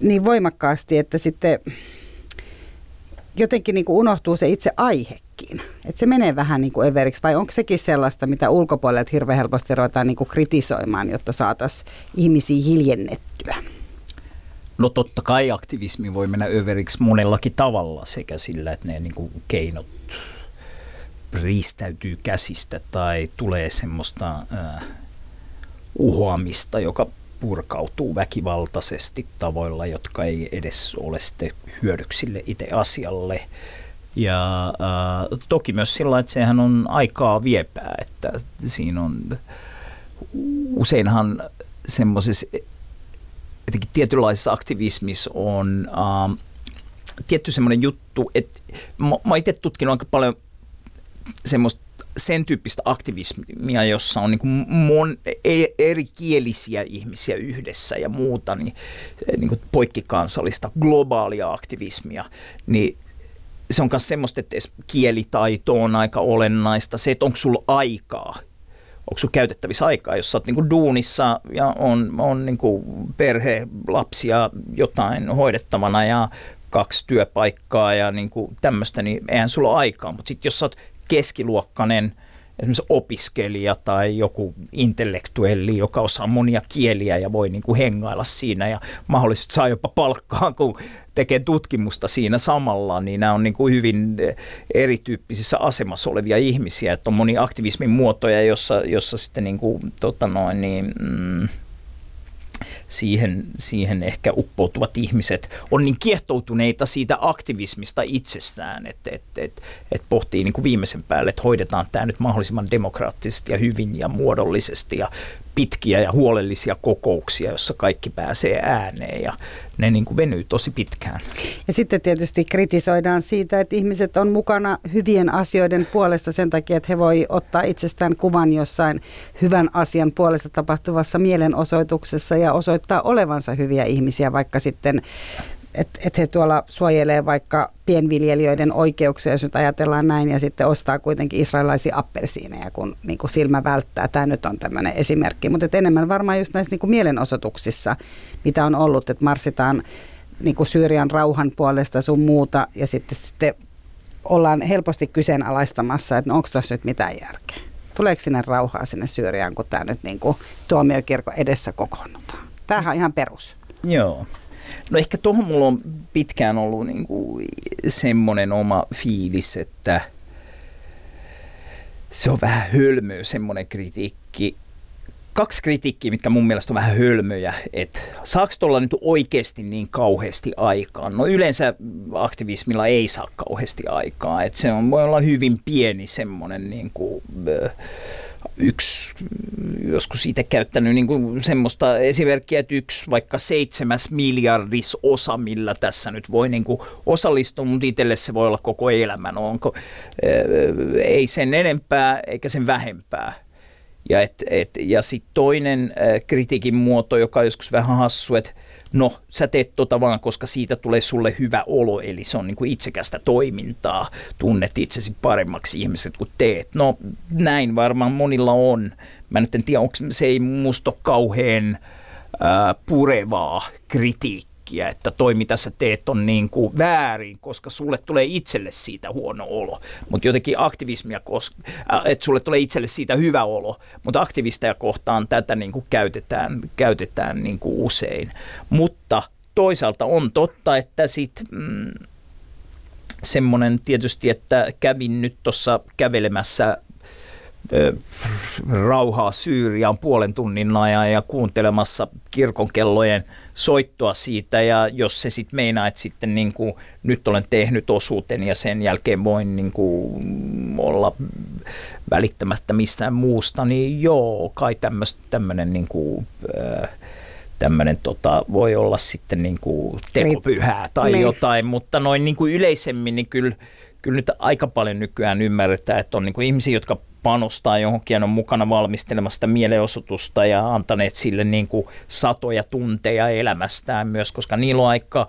niin voimakkaasti, että sitten jotenkin niin kuin unohtuu se itse aihekin. Että se menee vähän niin kuin överiksi, vai onko sekin sellaista, mitä ulkopuolelta hirveän helposti ruvetaan niin kuin kritisoimaan, jotta saataisiin ihmisiä hiljennettyä? No totta kai aktivismi voi mennä överiksi monellakin tavalla sekä sillä, että ne niin kuin keinot riistäytyy käsistä tai tulee semmoista äh, uhoamista, joka purkautuu väkivaltaisesti tavoilla, jotka ei edes ole sitten hyödyksille itse asialle. Ja äh, toki myös sillä, että sehän on aikaa viepää, että siinä on useinhan semmoisessa jotenkin tietynlaisessa aktivismissa on uh, tietty semmoinen juttu, että mä, mä itse tutkinut aika paljon semmoista sen tyyppistä aktivismia, jossa on niin kuin mon, e, eri kielisiä ihmisiä yhdessä ja muuta, niin, niin kuin poikkikansallista globaalia aktivismia, niin se on myös semmoista, että kielitaito on aika olennaista. Se, että onko sulla aikaa onko sinulla käytettävissä aikaa, jos sä oot niinku duunissa ja on, on niinku perhe, lapsia, jotain hoidettavana ja kaksi työpaikkaa ja niinku tämmöistä, niin eihän sulla ole aikaa. Mutta sitten jos sä oot keskiluokkainen – esimerkiksi opiskelija tai joku intellektuelli, joka osaa monia kieliä ja voi niin kuin hengailla siinä ja mahdollisesti saa jopa palkkaa, kun tekee tutkimusta siinä samalla, niin nämä on niin kuin hyvin erityyppisissä asemassa olevia ihmisiä. Että on moni aktivismin muotoja, jossa, jossa sitten niin kuin, tota noin, niin, mm, siihen, siihen ehkä uppoutuvat ihmiset. On niin kiehtoutuneita siitä aktivismista itsessään, että et, et, et pohtii niin kuin viimeisen päälle, että hoidetaan tämä nyt mahdollisimman demokraattisesti ja hyvin ja muodollisesti ja pitkiä ja huolellisia kokouksia, jossa kaikki pääsee ääneen ja ne niin kuin venyy tosi pitkään. Ja sitten tietysti kritisoidaan siitä, että ihmiset on mukana hyvien asioiden puolesta sen takia, että he voi ottaa itsestään kuvan jossain hyvän asian puolesta tapahtuvassa mielenosoituksessa ja osoittaa olevansa hyviä ihmisiä, vaikka sitten että et he tuolla suojelee vaikka pienviljelijöiden oikeuksia, jos nyt ajatellaan näin, ja sitten ostaa kuitenkin israelaisia appelsiineja, kun niin kuin silmä välttää. Tämä nyt on tämmöinen esimerkki, mutta enemmän varmaan just näissä niin kuin mielenosoituksissa, mitä on ollut, että marssitaan niin kuin Syyrian rauhan puolesta sun muuta, ja sitten, sitten ollaan helposti kyseenalaistamassa, että no onko tuossa nyt mitään järkeä. Tuleeko sinne rauhaa sinne Syyriaan, kun tämä nyt niin kuin tuomiokirkko edessä kokoonnutaan? Tämähän on ihan perus. Joo. No ehkä tuohon mulla on pitkään ollut niin kuin semmoinen oma fiilis, että se on vähän hölmöä semmoinen kritiikki. Kaksi kritiikkiä, mitkä mun mielestä on vähän hölmöjä, että saako tuolla nyt oikeasti niin kauheasti aikaa? No yleensä aktivismilla ei saa kauheasti aikaa, että se on, voi olla hyvin pieni semmoinen niin kuin, äh, yksi, joskus itse käyttänyt niin kuin semmoista esimerkkiä, että yksi vaikka seitsemäs miljardis osa, millä tässä nyt voi niin kuin osallistua, mutta itselle se voi olla koko elämän. Onko, ei sen enempää eikä sen vähempää. Ja, et, et, ja sitten toinen kritiikin muoto, joka on joskus vähän hassu, että no sä teet tota vaan, koska siitä tulee sulle hyvä olo, eli se on niin kuin itsekästä toimintaa, tunnet itsesi paremmaksi ihmiset kuin teet. No näin varmaan monilla on. Mä nyt en tiedä, onko se ei musta kauhean ää, purevaa kritiikkiä kritiikkiä, että toi mitä sä teet on niin kuin väärin, koska sulle tulee itselle siitä huono olo. Mutta jotenkin aktivismia, äh, että sulle tulee itselle siitä hyvä olo, mutta aktivisteja kohtaan tätä niin kuin käytetään, käytetään niin kuin usein. Mutta toisaalta on totta, että sit, mm, semmoinen tietysti, että kävin nyt tuossa kävelemässä rauhaa Syyriaan puolen tunnin ajan ja kuuntelemassa kirkonkellojen soittoa siitä. Ja jos se sitten meinaa, että sitten niin kuin, nyt olen tehnyt osuuten ja sen jälkeen voin niin kuin, olla välittämättä mistään muusta, niin joo, kai tämmöinen niin kuin, tämmöinen tota, voi olla sitten niin kuin tekopyhää tai niin. jotain, mutta noin niin kuin yleisemmin niin kyllä, kyllä nyt aika paljon nykyään ymmärretään, että on niin kuin ihmisiä, jotka panostaa johonkin on mukana valmistelemassa sitä mielenosoitusta ja antaneet sille niin kuin satoja tunteja elämästään myös, koska niillä on aika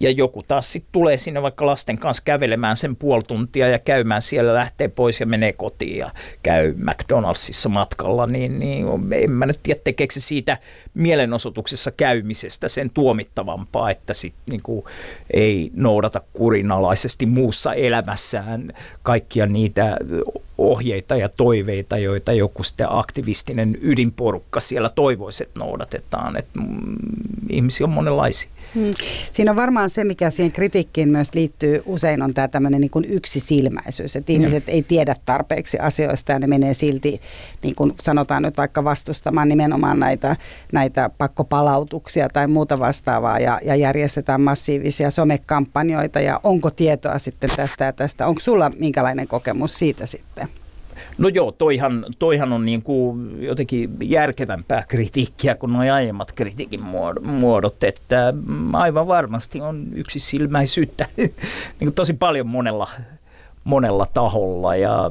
ja joku taas sitten tulee sinne vaikka lasten kanssa kävelemään sen puoli tuntia ja käymään siellä, lähtee pois ja menee kotiin ja käy McDonaldsissa matkalla, niin, niin en mä nyt tiedä, tekeekö se siitä mielenosoituksessa käymisestä sen tuomittavampaa, että sit niin ei noudata kurinalaisesti muussa elämässään kaikkia niitä ohjeita ja toiveita, joita joku sitten aktivistinen ydinporukka siellä toivoisi, että noudatetaan. Että mm, ihmisiä on monenlaisia. Hmm. Siinä on varmaan se, mikä siihen kritiikkiin myös liittyy usein, on tämä tämmöinen niin kuin yksisilmäisyys, että ihmiset ja. ei tiedä tarpeeksi asioista ja ne menee silti, niin kuin sanotaan nyt vaikka vastustamaan nimenomaan näitä, näitä pakkopalautuksia tai muuta vastaavaa ja, ja järjestetään massiivisia somekampanjoita ja onko tietoa sitten tästä ja tästä. Onko sulla minkälainen kokemus siitä sitten? No joo, toihan, toihan on niin kuin jotenkin järkevämpää kritiikkiä kuin nuo aiemmat kritiikin muodot, että aivan varmasti on yksi silmäisyyttä niin kuin tosi paljon monella, monella taholla ja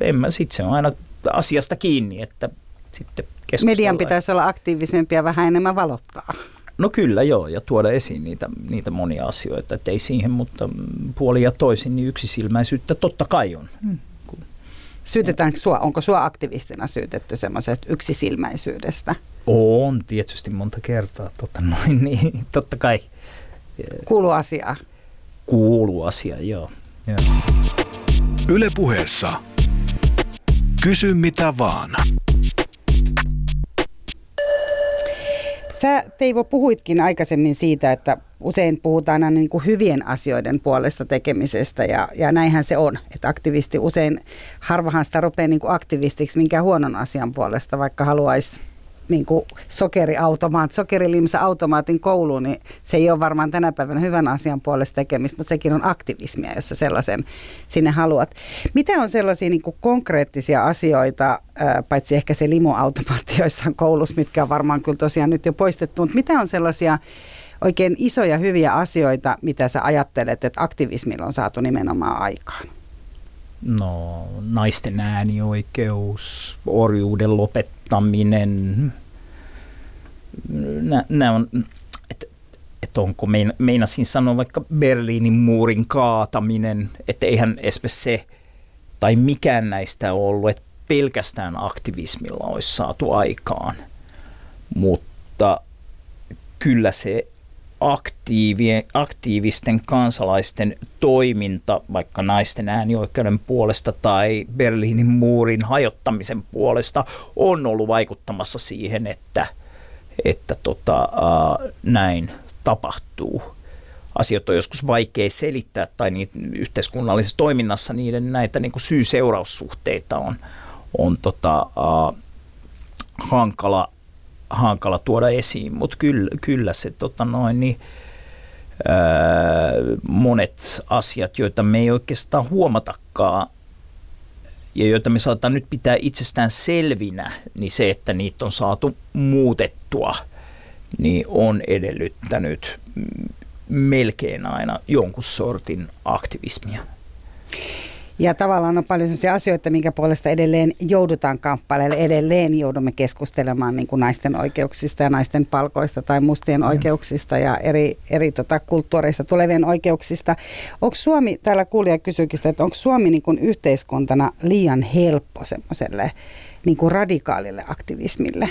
en mä sit se on aina asiasta kiinni, että sitten Median pitäisi olla aktiivisempi ja vähän enemmän valottaa. No kyllä joo, ja tuoda esiin niitä, niitä monia asioita, että ei siihen, mutta puoli ja toisin, niin yksisilmäisyyttä totta kai on. Hmm. Syytetäänkö sua, onko sua aktivistina syytetty semmoisesta yksisilmäisyydestä? On tietysti monta kertaa, totta, noin, niin, totta kai. Kuulu asia. Kuulu asia, joo. joo. Yle puheessa. Kysy mitä vaan. Sä Teivo puhuitkin aikaisemmin siitä, että usein puhutaan aina niin kuin hyvien asioiden puolesta tekemisestä ja, ja näinhän se on. Että aktivisti usein, harvahan sitä rupeaa niin kuin aktivistiksi minkään huonon asian puolesta, vaikka haluaisi niin kuin sokeriautomaat, sokerilimsa-automaatin kouluun, niin se ei ole varmaan tänä päivänä hyvän asian puolesta tekemistä, mutta sekin on aktivismia, jos sä sellaisen sinne haluat. Mitä on sellaisia niin kuin konkreettisia asioita, paitsi ehkä se limuautomaatti joissain koulussa, mitkä on varmaan kyllä tosiaan nyt jo poistettu, mutta mitä on sellaisia oikein isoja hyviä asioita, mitä sä ajattelet, että aktivismilla on saatu nimenomaan aikaan? No, naisten äänioikeus, orjuuden lopettaminen. Nämä on, että et onko, mein, meinasin sanoa vaikka Berliinin muurin kaataminen, että eihän esimerkiksi se tai mikään näistä ollut, että pelkästään aktivismilla olisi saatu aikaan. Mutta kyllä se aktiivien, aktiivisten kansalaisten toiminta vaikka naisten äänioikeuden puolesta tai Berliinin muurin hajottamisen puolesta on ollut vaikuttamassa siihen, että, että tota, äh, näin tapahtuu. Asiat on joskus vaikea selittää tai niitä yhteiskunnallisessa toiminnassa niiden näitä niin kuin syy-seuraussuhteita on, on tota, äh, hankala hankala tuoda esiin, mutta kyllä, kyllä se tota noin, niin, ää, monet asiat, joita me ei oikeastaan huomatakaan ja joita me saataan nyt pitää itsestään selvinä, niin se, että niitä on saatu muutettua, niin on edellyttänyt melkein aina jonkun sortin aktivismia. Ja tavallaan on paljon sellaisia asioita, minkä puolesta edelleen joudutaan kamppailemaan. Edelleen joudumme keskustelemaan niin kuin naisten oikeuksista ja naisten palkoista tai mustien oikeuksista ja eri, eri tota, kulttuureista tulevien oikeuksista. Onko Suomi, täällä kuulija kysyykin sitä, että onko Suomi niin kuin yhteiskuntana liian helppo semmoiselle niin kuin radikaalille aktivismille?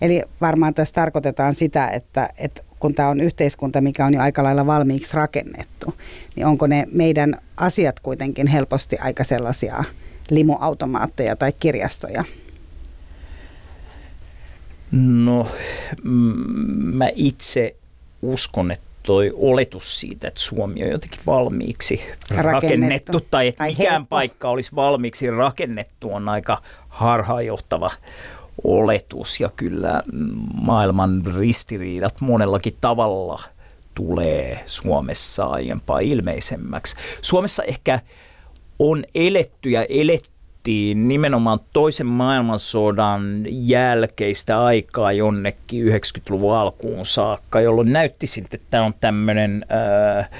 Eli varmaan tässä tarkoitetaan sitä, että, että kun tämä on yhteiskunta, mikä on jo aika lailla valmiiksi rakennettu, niin onko ne meidän asiat kuitenkin helposti aika sellaisia limuautomaatteja tai kirjastoja? No, mä itse uskon, että toi oletus siitä, että Suomi on jotenkin valmiiksi rakennettu, Rakennettu. tai että Tai mikään helppo. paikka olisi valmiiksi rakennettu on aika harhaanjohtava oletus ja kyllä maailman ristiriidat monellakin tavalla tulee Suomessa aiempaa ilmeisemmäksi. Suomessa ehkä on eletty ja elettiin nimenomaan toisen maailmansodan jälkeistä aikaa jonnekin 90-luvun alkuun saakka, jolloin näytti siltä, että tämä on tämmöinen äh,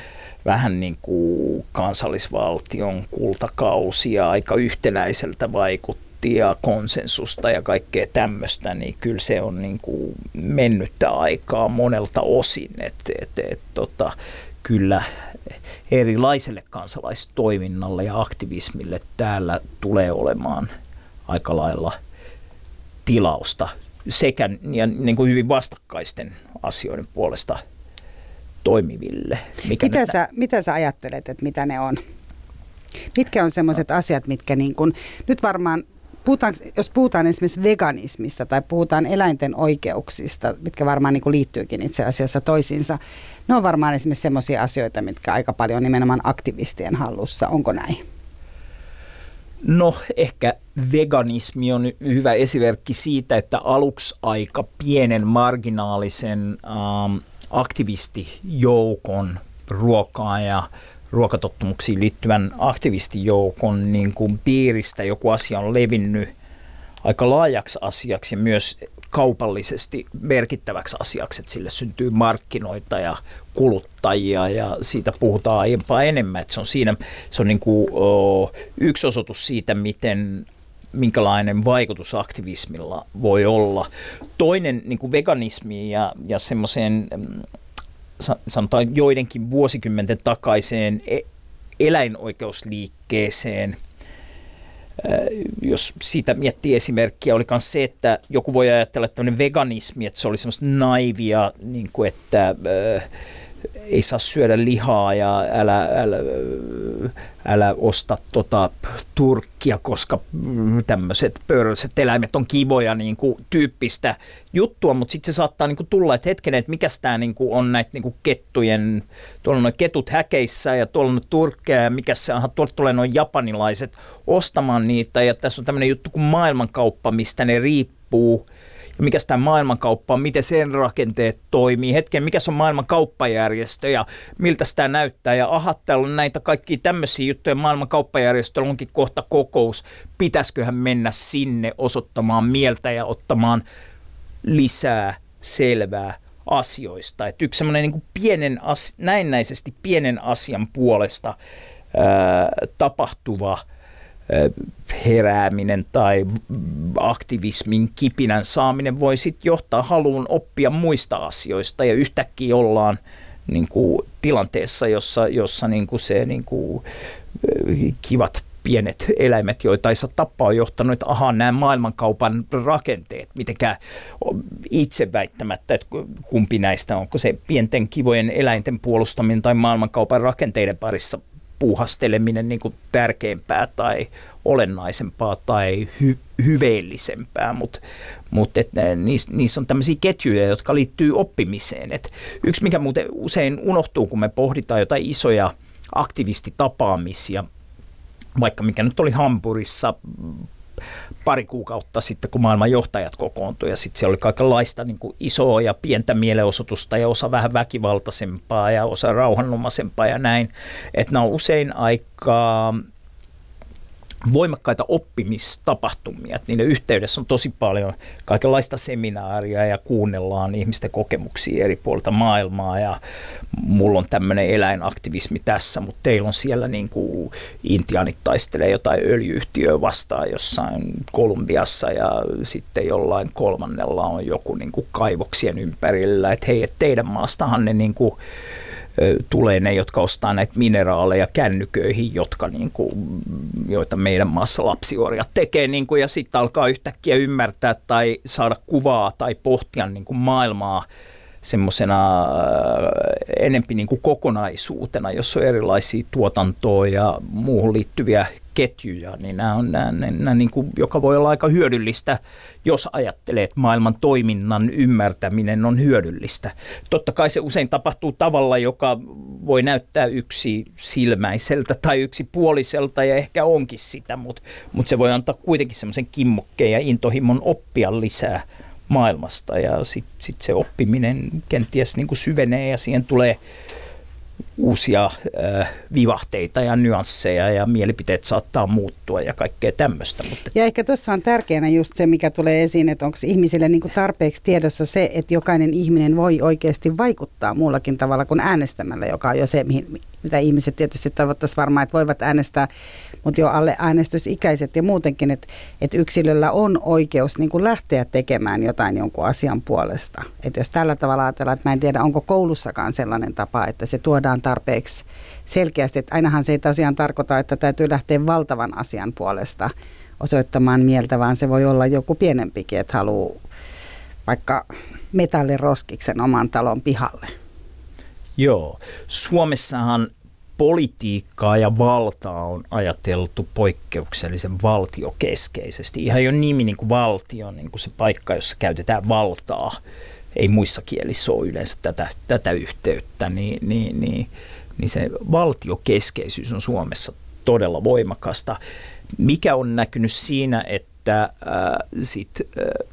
vähän niin kuin kansallisvaltion kultakausi ja aika yhtenäiseltä vaikutti ja konsensusta ja kaikkea tämmöistä, niin kyllä se on niin kuin mennyttä aikaa monelta osin. Et, et, et, tota, kyllä erilaiselle kansalaistoiminnalle ja aktivismille täällä tulee olemaan aika lailla tilausta sekä ja niin kuin hyvin vastakkaisten asioiden puolesta toimiville. Mikä Mitä sä, mitä sä ajattelet, että mitä ne on? Mitkä on semmoiset asiat, mitkä niin kun, nyt varmaan, puhutaan, jos puhutaan esimerkiksi veganismista tai puhutaan eläinten oikeuksista, mitkä varmaan niin liittyykin itse asiassa toisiinsa, ne on varmaan esimerkiksi semmoisia asioita, mitkä aika paljon on nimenomaan aktivistien hallussa. Onko näin? No ehkä veganismi on hyvä esimerkki siitä, että aluksi aika pienen marginaalisen ähm, aktivistijoukon ruokaa ja ruokatottumuksiin liittyvän aktivistijoukon niin kuin piiristä joku asia on levinnyt aika laajaksi asiaksi ja myös kaupallisesti merkittäväksi asiaksi, että sille syntyy markkinoita ja kuluttajia ja siitä puhutaan aiempaa enemmän. Että se on, siinä, se on niin kuin, o, yksi osoitus siitä, miten minkälainen vaikutus aktivismilla voi olla. Toinen niin kuin veganismi ja, ja semmoiseen mm, sanotaan joidenkin vuosikymmenten takaiseen e- eläinoikeusliikkeeseen – jos siitä miettii esimerkkiä, oli myös se, että joku voi ajatella, että veganismi, että se oli semmoista naivia, niin kuin, että äh, ei saa syödä lihaa ja älä, älä, älä osta tota turkkia, koska tämmöiset pöydälliset eläimet on kivoja niin kuin, tyyppistä juttua, mutta sitten se saattaa niin kuin, tulla, että hetkinen, että mikä tämä niin on näitä niin kuin, kettujen, tuolla on ketut häkeissä ja tuolla on turkkeja ja mikä se on, tuolta tulee noin japanilaiset ostamaan niitä. Ja tässä on tämmöinen juttu kuin maailmankauppa, mistä ne riippuu mikä tämä maailmankauppa on, miten sen rakenteet toimii, hetken, mikä on maailman kauppajärjestö ja miltä sitä näyttää. Ja aha, täällä on näitä kaikkia tämmöisiä juttuja, maailman kauppajärjestö onkin kohta kokous, pitäisiköhän mennä sinne osoittamaan mieltä ja ottamaan lisää selvää asioista. Et yksi semmoinen niin pienen as, näennäisesti pienen asian puolesta ää, tapahtuva – herääminen tai aktivismin kipinän saaminen voi sitten johtaa haluun oppia muista asioista ja yhtäkkiä ollaan niin kuin, tilanteessa, jossa, jossa niin kuin se niin kuin, kivat pienet eläimet, joita ei saa tappaa, on johtanut, että ahaa, nämä maailmankaupan rakenteet, mitenkään itse väittämättä, että kumpi näistä, onko se pienten kivojen eläinten puolustaminen tai maailmankaupan rakenteiden parissa puuhasteleminen niin kuin tärkeämpää tai olennaisempaa tai hy- hyveellisempää, mutta mut niissä niiss on tämmöisiä ketjuja, jotka liittyy oppimiseen. Et yksi, mikä muuten usein unohtuu, kun me pohditaan jotain isoja aktivistitapaamisia, vaikka mikä nyt oli Hampurissa pari kuukautta sitten, kun maailman johtajat kokoontuivat ja sitten siellä oli kaikenlaista niin kuin isoa ja pientä mielenosoitusta ja osa vähän väkivaltaisempaa ja osa rauhanomaisempaa ja näin. Että nämä on usein aika voimakkaita oppimistapahtumia. Että niiden yhteydessä on tosi paljon kaikenlaista seminaaria ja kuunnellaan ihmisten kokemuksia eri puolilta maailmaa ja mulla on tämmöinen eläinaktivismi tässä, mutta teillä on siellä niin kuin intiaanit taistelee jotain öljyyhtiöä vastaan jossain Kolumbiassa ja sitten jollain kolmannella on joku niin kuin kaivoksien ympärillä, että hei, et teidän maastahan ne niin kuin tulee ne, jotka ostaa näitä mineraaleja kännyköihin, jotka niin kuin, joita meidän maassa lapsiorjat tekee, niin kuin, ja sitten alkaa yhtäkkiä ymmärtää tai saada kuvaa tai pohtia niin kuin maailmaa semmoisena äh, enempi niin kuin kokonaisuutena, jossa on erilaisia tuotantoa ja muuhun liittyviä ketjuja, niin nämä on nämä, nämä niin kuin, joka voi olla aika hyödyllistä, jos ajattelee, että maailman toiminnan ymmärtäminen on hyödyllistä. Totta kai se usein tapahtuu tavalla, joka voi näyttää yksi silmäiseltä tai yksi puoliselta ja ehkä onkin sitä, mutta, mutta se voi antaa kuitenkin semmoisen kimmokkeen ja intohimon oppia lisää maailmasta ja sitten sit se oppiminen kenties niin kuin syvenee ja siihen tulee uusia äh, vivahteita ja nyansseja ja mielipiteet saattaa muuttua ja kaikkea tämmöistä. Mutta... Ja ehkä tuossa on tärkeänä just se, mikä tulee esiin, että onko ihmisille niin kuin tarpeeksi tiedossa se, että jokainen ihminen voi oikeasti vaikuttaa muullakin tavalla kuin äänestämällä, joka on jo se, mihin, mitä ihmiset tietysti toivottaisiin varmaan, että voivat äänestää, mutta jo alle äänestysikäiset ja muutenkin, että, että yksilöllä on oikeus niin kuin lähteä tekemään jotain jonkun asian puolesta. Että jos tällä tavalla ajatellaan, että mä en tiedä, onko koulussakaan sellainen tapa, että se tuodaan tarpeeksi selkeästi, että ainahan se ei tosiaan tarkoita, että täytyy lähteä valtavan asian puolesta osoittamaan mieltä, vaan se voi olla joku pienempikin, että haluaa vaikka metalliroskiksen oman talon pihalle. Joo. Suomessahan politiikkaa ja valtaa on ajateltu poikkeuksellisen valtiokeskeisesti. Ihan jo nimi niin kuin valtio, niin kuin se paikka, jossa käytetään valtaa. Ei muissa kielissä ole yleensä tätä, tätä yhteyttä, niin, niin, niin, niin se valtiokeskeisyys on Suomessa todella voimakasta. Mikä on näkynyt siinä, että äh, sit, äh,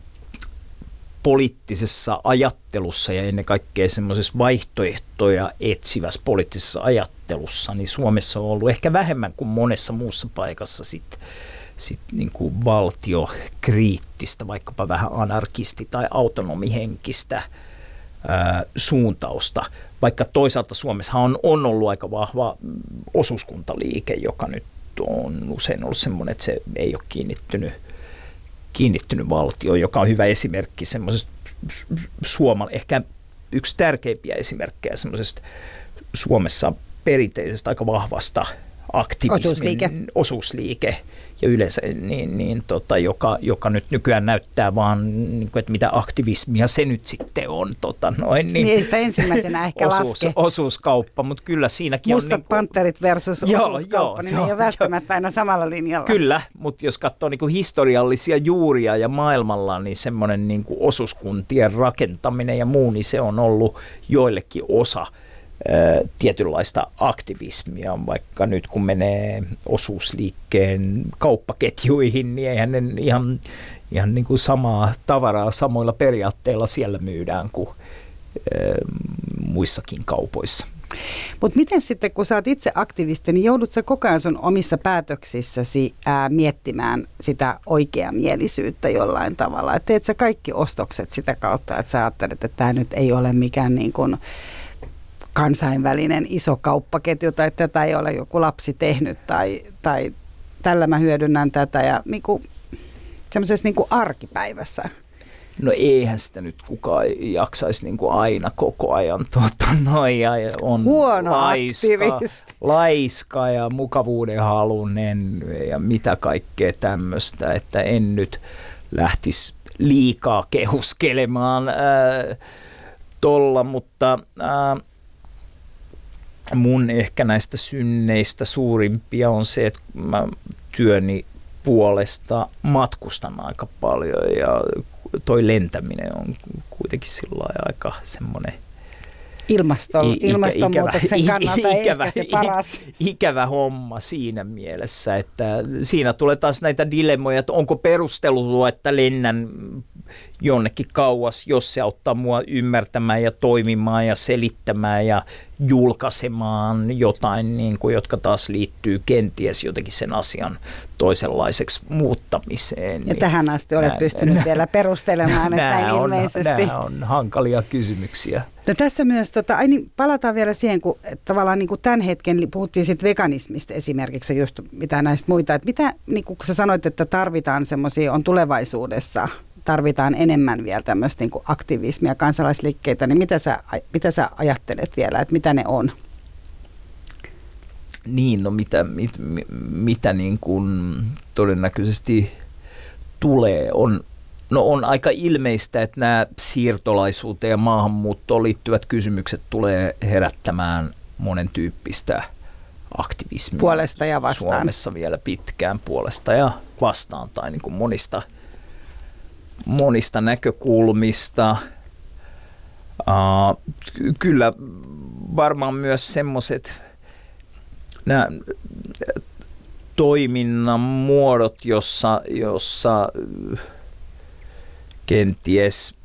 poliittisessa ajattelussa ja ennen kaikkea semmoisessa vaihtoehtoja etsivässä poliittisessa ajattelussa, niin Suomessa on ollut ehkä vähemmän kuin monessa muussa paikassa sit, sit niin kuin valtiokriittistä, vaikkapa vähän anarkisti- tai autonomihenkistä ää, suuntausta. Vaikka toisaalta Suomessa on, on ollut aika vahva osuuskuntaliike, joka nyt on usein ollut semmoinen, että se ei ole kiinnittynyt – kiinnittynyt valtio, joka on hyvä esimerkki semmoisesta Suomal, ehkä yksi tärkeimpiä esimerkkejä semmoisesta Suomessa perinteisestä aika vahvasta aktivismin osuusliike, osuusliike ja yleensä, niin, niin, tota, joka, joka nyt nykyään näyttää vaan, niin kuin, että mitä aktivismia se nyt sitten on. Tota, noin, niin, niin sitä ensimmäisenä ehkä osuus, laske. Osuuskauppa, mutta kyllä siinäkin Mustat on... Mustat niin panterit versus joo, osuuskauppa, joo, niin joo, ne ei ole välttämättä joo. aina samalla linjalla. Kyllä, mutta jos katsoo niin kuin historiallisia juuria ja maailmalla, niin semmoinen niin kuin osuuskuntien rakentaminen ja muu, niin se on ollut joillekin osa – tietynlaista aktivismia, vaikka nyt kun menee osuusliikkeen kauppaketjuihin, niin eihän ne ihan, ihan niin kuin samaa tavaraa samoilla periaatteilla siellä myydään kuin muissakin kaupoissa. Mutta miten sitten, kun sä oot itse aktivisti, niin joudut sä koko ajan sun omissa päätöksissäsi ää, miettimään sitä oikeamielisyyttä jollain tavalla? Et teet sä kaikki ostokset sitä kautta, että sä ajattelet, että tämä nyt ei ole mikään niin kuin, kansainvälinen iso kauppaketju tai tätä ei ole joku lapsi tehnyt tai, tai tällä mä hyödynnän tätä ja niin kuin, semmoisessa niin kuin arkipäivässä. No eihän sitä nyt kukaan jaksaisi niin kuin aina koko ajan tuota, noin, ja on Huono laiska, laiska ja mukavuuden halunen ja mitä kaikkea tämmöistä, että en nyt lähtisi liikaa kehuskelemaan ää, tolla, mutta ää, mun ehkä näistä synneistä suurimpia on se, että mä työni puolesta matkustan aika paljon ja toi lentäminen on kuitenkin sillä aika semmoinen Ilmaston, ikä, ilmastonmuutoksen ikävä, kannalta ikävä, ehkä se paras. Ikävä homma siinä mielessä, että siinä tulee taas näitä dilemmoja, että onko perustelua, että lennän jonnekin kauas, jos se auttaa mua ymmärtämään ja toimimaan ja selittämään ja julkaisemaan jotain, niin kuin, jotka taas liittyy kenties jotenkin sen asian toisenlaiseksi muuttamiseen. Ja niin tähän asti olet nää, pystynyt nää, vielä perustelemaan, että näin on, ilmeisesti. Nämä on hankalia kysymyksiä. No tässä myös, tota, ai niin, palataan vielä siihen, kun tavallaan niin kuin tämän hetken puhuttiin sitten veganismista esimerkiksi, just mitä näistä muita, että mitä, niin kuin sä sanoit, että tarvitaan semmoisia, on tulevaisuudessa tarvitaan enemmän vielä tämmöistä niin aktivismia, kansalaisliikkeitä, niin mitä sä, mitä sä ajattelet vielä, että mitä ne on? Niin, no mitä, mit, mitä niin kuin todennäköisesti tulee, on, No on aika ilmeistä, että nämä siirtolaisuuteen ja maahanmuuttoon liittyvät kysymykset tulee herättämään monen tyyppistä aktivismia. Puolesta ja vastaan. Suomessa vielä pitkään puolesta ja vastaan tai niin kuin monista, monista näkökulmista. Uh, kyllä varmaan myös semmoiset toiminnan muodot, jossa, jossa kenties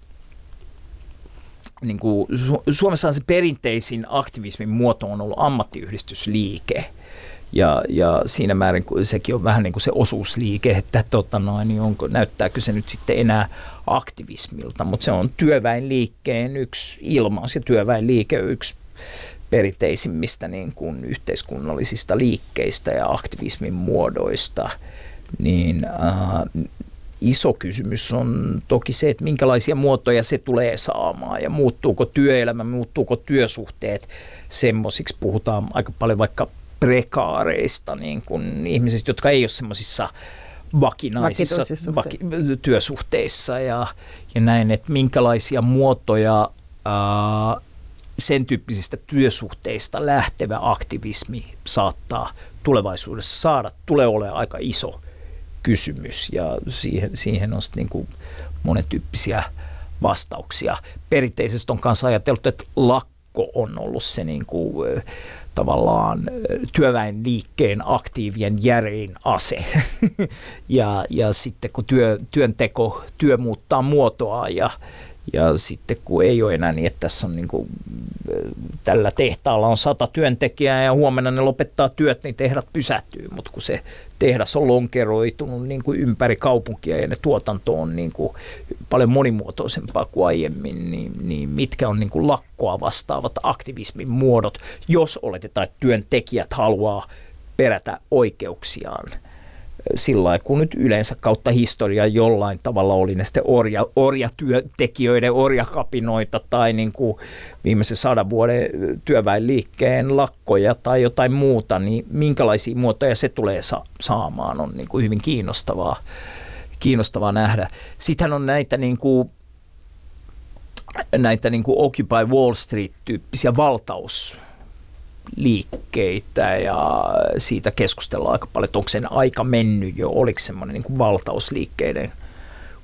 niin kuin, Suomessa se perinteisin aktivismin muoto on ollut ammattiyhdistysliike. Ja, ja siinä määrin sekin on vähän niin kuin se osuusliike, että tota noin, niin onko, näyttääkö se nyt sitten enää aktivismilta, mutta se on työväenliikkeen yksi ilmaus ja työväenliike yksi perinteisimmistä niin kuin yhteiskunnallisista liikkeistä ja aktivismin muodoista, niin äh, iso kysymys on toki se, että minkälaisia muotoja se tulee saamaan ja muuttuuko työelämä, muuttuuko työsuhteet semmoisiksi. Puhutaan aika paljon vaikka prekaareista, niin kuin ihmisistä, jotka ei ole semmoisissa vakinaisissa vaki, työsuhteissa ja, ja näin, että minkälaisia muotoja ää, sen tyyppisistä työsuhteista lähtevä aktivismi saattaa tulevaisuudessa saada, tulee olemaan aika iso kysymys ja siihen, siihen on niin kuin monen tyyppisiä vastauksia. Perinteisesti on kanssa ajateltu, että lakko on ollut se niin kuin, tavallaan työväenliikkeen aktiivien järein ase. ja, ja sitten kun työ, työnteko, työ muuttaa muotoa ja, ja sitten kun ei ole enää niin, että tässä on niin kuin, tällä tehtaalla on sata työntekijää ja huomenna ne lopettaa työt, niin tehdat pysähtyy. Mutta kun se tehdas on lonkeroitunut niin kuin ympäri kaupunkia ja ne tuotanto on niin kuin paljon monimuotoisempaa kuin aiemmin, niin, niin mitkä on niin kuin lakkoa vastaavat aktivismin muodot, jos oletetaan, että työntekijät haluaa perätä oikeuksiaan – sillä kun nyt yleensä kautta historiaa jollain tavalla oli ne sitten orja, orjatyöntekijöiden orjakapinoita tai niin kuin viimeisen sadan vuoden työväenliikkeen lakkoja tai jotain muuta, niin minkälaisia muotoja se tulee sa- saamaan on niin kuin hyvin kiinnostavaa, kiinnostavaa nähdä. Sitten on näitä niin kuin näitä niin kuin Occupy Wall Street-tyyppisiä valtaus liikkeitä ja siitä keskustellaan aika paljon, että onko sen aika mennyt jo, oliko semmoinen niin kuin valtausliikkeiden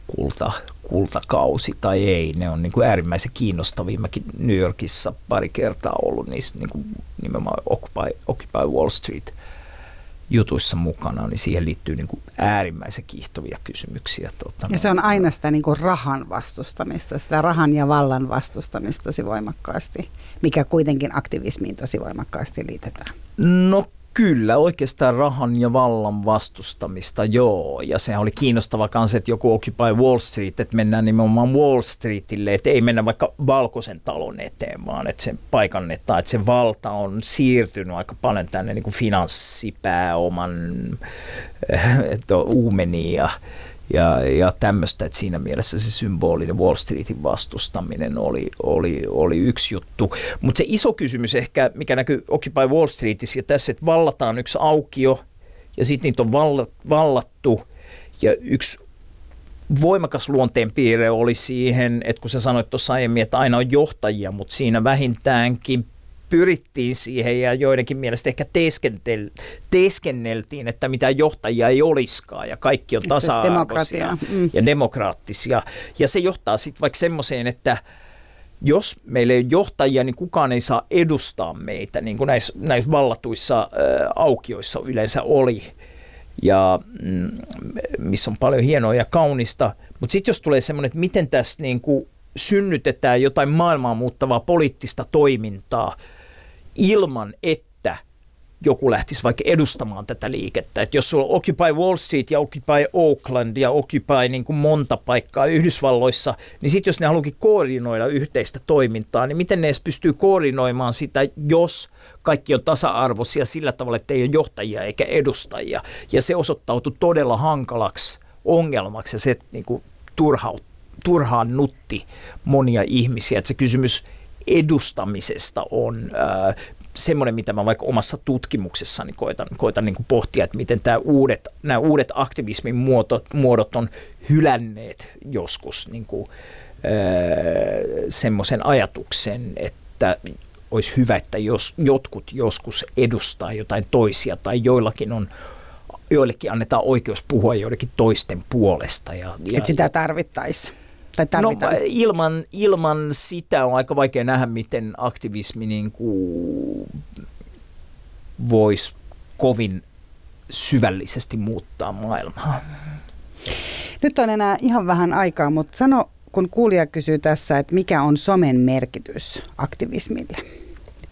kulta, kultakausi tai ei. Ne on niin kuin äärimmäisen kiinnostavia. Mäkin New Yorkissa pari kertaa ollut niissä niin kuin nimenomaan Occupy, Occupy Wall Street jutuissa mukana, niin siihen liittyy niin kuin äärimmäisen kiihtovia kysymyksiä. Tuota, ja se on aina sitä niin kuin rahan vastustamista, sitä rahan ja vallan vastustamista tosi voimakkaasti, mikä kuitenkin aktivismiin tosi voimakkaasti liitetään. No Kyllä, oikeastaan rahan ja vallan vastustamista, joo. Ja se oli kiinnostava kanssa, että joku Occupy Wall Street, että mennään nimenomaan Wall Streetille, että ei mennä vaikka valkoisen talon eteen, vaan että se paikannetaan, että se valta on siirtynyt aika paljon tänne niin kuin finanssipääoman että uumeniin ja ja, ja tämmöistä, että siinä mielessä se symbolinen Wall Streetin vastustaminen oli, oli, oli yksi juttu. Mutta se iso kysymys ehkä, mikä näkyy Occupy Wall Streetissä ja tässä, että vallataan yksi aukio ja sitten niitä on vallattu ja yksi voimakas luonteen piirre oli siihen, että kun sä sanoit tuossa aiemmin, että aina on johtajia, mutta siinä vähintäänkin pyrittiin siihen ja joidenkin mielestä ehkä teeskentel, teeskenneltiin, että mitään johtajia ei olisikaan ja kaikki on tasa-arvoisia mm. ja demokraattisia. Ja se johtaa sitten vaikka semmoiseen, että jos meillä ei ole johtajia, niin kukaan ei saa edustaa meitä, niin kuin näissä, näissä vallatuissa ä, aukioissa yleensä oli, ja mm, missä on paljon hienoa ja kaunista. Mutta sitten jos tulee semmoinen, että miten tässä niin kuin synnytetään jotain maailmaa muuttavaa poliittista toimintaa – ilman, että joku lähtisi vaikka edustamaan tätä liikettä. Että jos sulla on Occupy Wall Street ja Occupy Oakland ja Occupy niin kuin monta paikkaa Yhdysvalloissa, niin sitten jos ne haluakin koordinoida yhteistä toimintaa, niin miten ne edes pystyy koordinoimaan sitä, jos kaikki on tasa-arvoisia sillä tavalla, että ei ole johtajia eikä edustajia. Ja se osoittautui todella hankalaksi ongelmaksi ja se niin kuin turhaut, turhaan nutti monia ihmisiä. Että se kysymys edustamisesta on semmoinen, mitä mä vaikka omassa tutkimuksessani koitan, koitan niin pohtia, että miten tämä uudet, nämä uudet aktivismin muodot, muodot on hylänneet joskus niin kuin, öö, semmoisen ajatuksen, että olisi hyvä, että jos jotkut joskus edustaa jotain toisia tai joillakin on joillekin annetaan oikeus puhua joidenkin toisten puolesta. Ja, ja, Et sitä tarvittaisiin. Tai no, ilman, ilman sitä on aika vaikea nähdä, miten aktivismi niin voisi kovin syvällisesti muuttaa maailmaa. Nyt on enää ihan vähän aikaa, mutta sano, kun kuulija kysyy tässä, että mikä on somen merkitys aktivismille?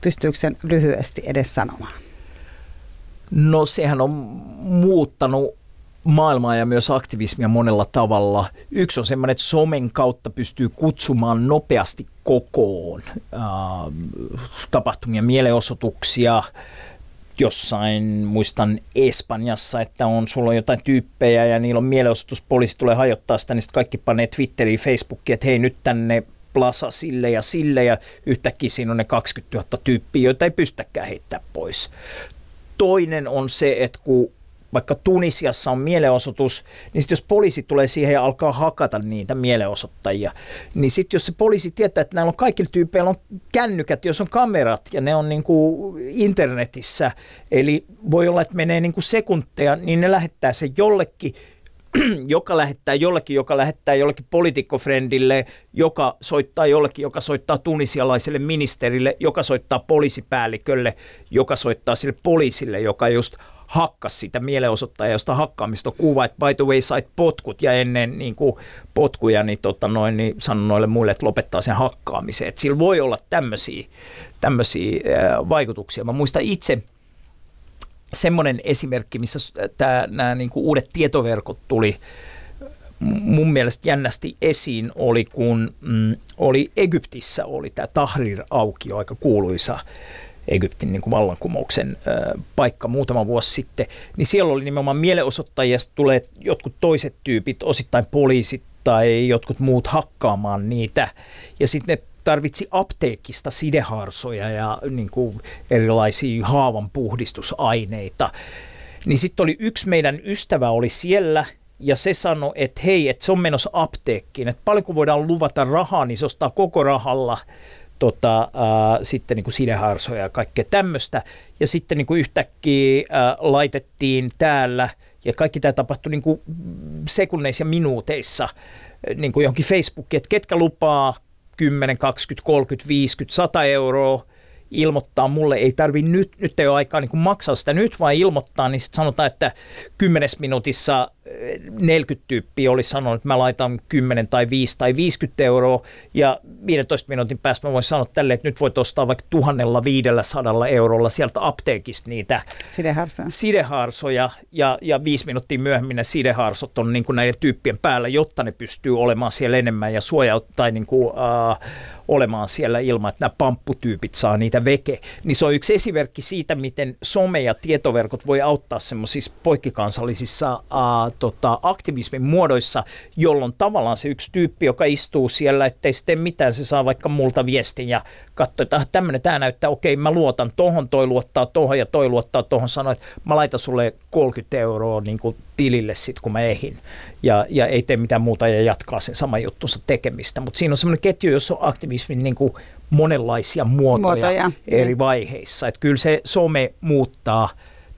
Pystyykö sen lyhyesti edes sanomaan? No sehän on muuttanut maailmaa ja myös aktivismia monella tavalla. Yksi on semmoinen, että somen kautta pystyy kutsumaan nopeasti kokoon äh, tapahtumia, mielenosoituksia. Jossain, muistan Espanjassa, että on, sulla on jotain tyyppejä ja niillä on mielenosoitus, poliisi tulee hajottaa sitä, niin sitten kaikki panee Twitteriin, Facebookiin, että hei nyt tänne plasa sille ja sille ja yhtäkkiä siinä on ne 20 000 tyyppiä, joita ei pystytäkään heittää pois. Toinen on se, että kun vaikka Tunisiassa on mielenosoitus, niin sitten jos poliisi tulee siihen ja alkaa hakata niitä mielenosoittajia, niin sitten jos se poliisi tietää, että näillä on kaikilla tyypeillä on kännykät, jos on kamerat ja ne on niin kuin internetissä, eli voi olla, että menee niin kuin sekunteja, niin ne lähettää se jollekin, joka lähettää jollekin, joka lähettää jollekin politiikkofrendille, joka soittaa jollekin, joka soittaa tunisialaiselle ministerille, joka soittaa poliisipäällikölle, joka soittaa sille poliisille, joka just hakkas sitä mielenosoittajaa, josta hakkaamista kuva, että by the way sait potkut ja ennen niin kuin potkuja niin, tota noin, niin sanon noille muille, että lopettaa sen hakkaamisen. Että sillä voi olla tämmöisiä, tämmöisiä vaikutuksia. Mä muistan itse semmoinen esimerkki, missä tämä, nämä niin kuin uudet tietoverkot tuli mun mielestä jännästi esiin oli, kun mm, oli Egyptissä oli tämä Tahrir-aukio, aika kuuluisa Egyptin niin kuin vallankumouksen paikka muutama vuosi sitten, niin siellä oli nimenomaan mielenosoittajia, tulee jotkut toiset tyypit, osittain poliisit tai jotkut muut hakkaamaan niitä, ja sitten ne tarvitsi apteekista sideharsoja ja niin kuin erilaisia haavan puhdistusaineita. Niin sitten oli yksi meidän ystävä oli siellä, ja se sanoi, että hei, että se on menossa apteekkiin, että paljonko voidaan luvata rahaa, niin se ostaa koko rahalla tota, äh, sitten niin kuin sideharsoja ja kaikkea tämmöistä. Ja sitten niin kuin yhtäkkiä äh, laitettiin täällä, ja kaikki tämä tapahtui niin kuin sekunneissa ja minuuteissa niin kuin johonkin Facebookiin, että ketkä lupaa 10, 20, 30, 50, 100 euroa – ilmoittaa mulle, ei tarvi nyt, nyt ei ole aikaa niin maksaa sitä nyt, vaan ilmoittaa, niin sitten sanotaan, että 10 minuutissa 40 tyyppiä olisi sanonut, että mä laitan 10 tai 5 tai 50 euroa, ja 15 minuutin päästä mä voin sanoa tälle, että nyt voit ostaa vaikka 1500 eurolla sieltä apteekista niitä sideharsoja, sideharsoja ja, ja viisi minuuttia myöhemmin ne sideharsot on niin kuin näiden tyyppien päällä, jotta ne pystyy olemaan siellä enemmän ja suojauttaa niin kuin, uh, olemaan siellä ilman, että nämä pampputyypit saa niitä veke. Niin se on yksi esimerkki siitä, miten some ja tietoverkot voi auttaa semmoisissa poikkikansallisissa äh, tota, aktivismin muodoissa, jolloin tavallaan se yksi tyyppi, joka istuu siellä, ettei sitten mitään, se saa vaikka multa viestin ja katsoo, että ah, tämmöinen tämä näyttää, okei mä luotan tohon, toi luottaa tohon ja toi luottaa tohon, sanoi, että mä laitan sulle 30 euroa niin kuin tilille sitten, kun mä ehin. Ja, ja ei tee mitään muuta ja jatkaa sen saman juttunsa tekemistä. Mutta siinä on semmoinen ketju, jossa on aktivismin niin kuin monenlaisia muotoja, muotoja. eri vaiheissa. Että kyllä se some muuttaa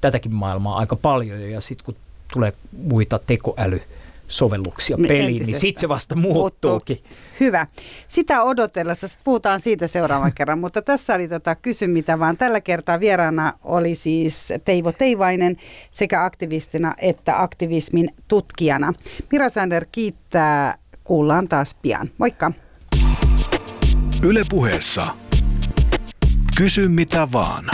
tätäkin maailmaa aika paljon ja sitten kun tulee muita tekoäly sovelluksia niin, peliin, niin sitten se vasta muuttuukin. Hyvä. Sitä odotellessa puhutaan siitä seuraavan kerran, mutta tässä oli tota kysy mitä vaan. Tällä kertaa vieraana oli siis Teivo Teivainen sekä aktivistina että aktivismin tutkijana. Mira Sander kiittää. Kuullaan taas pian. Moikka. Yle puheessa. Kysy mitä vaan.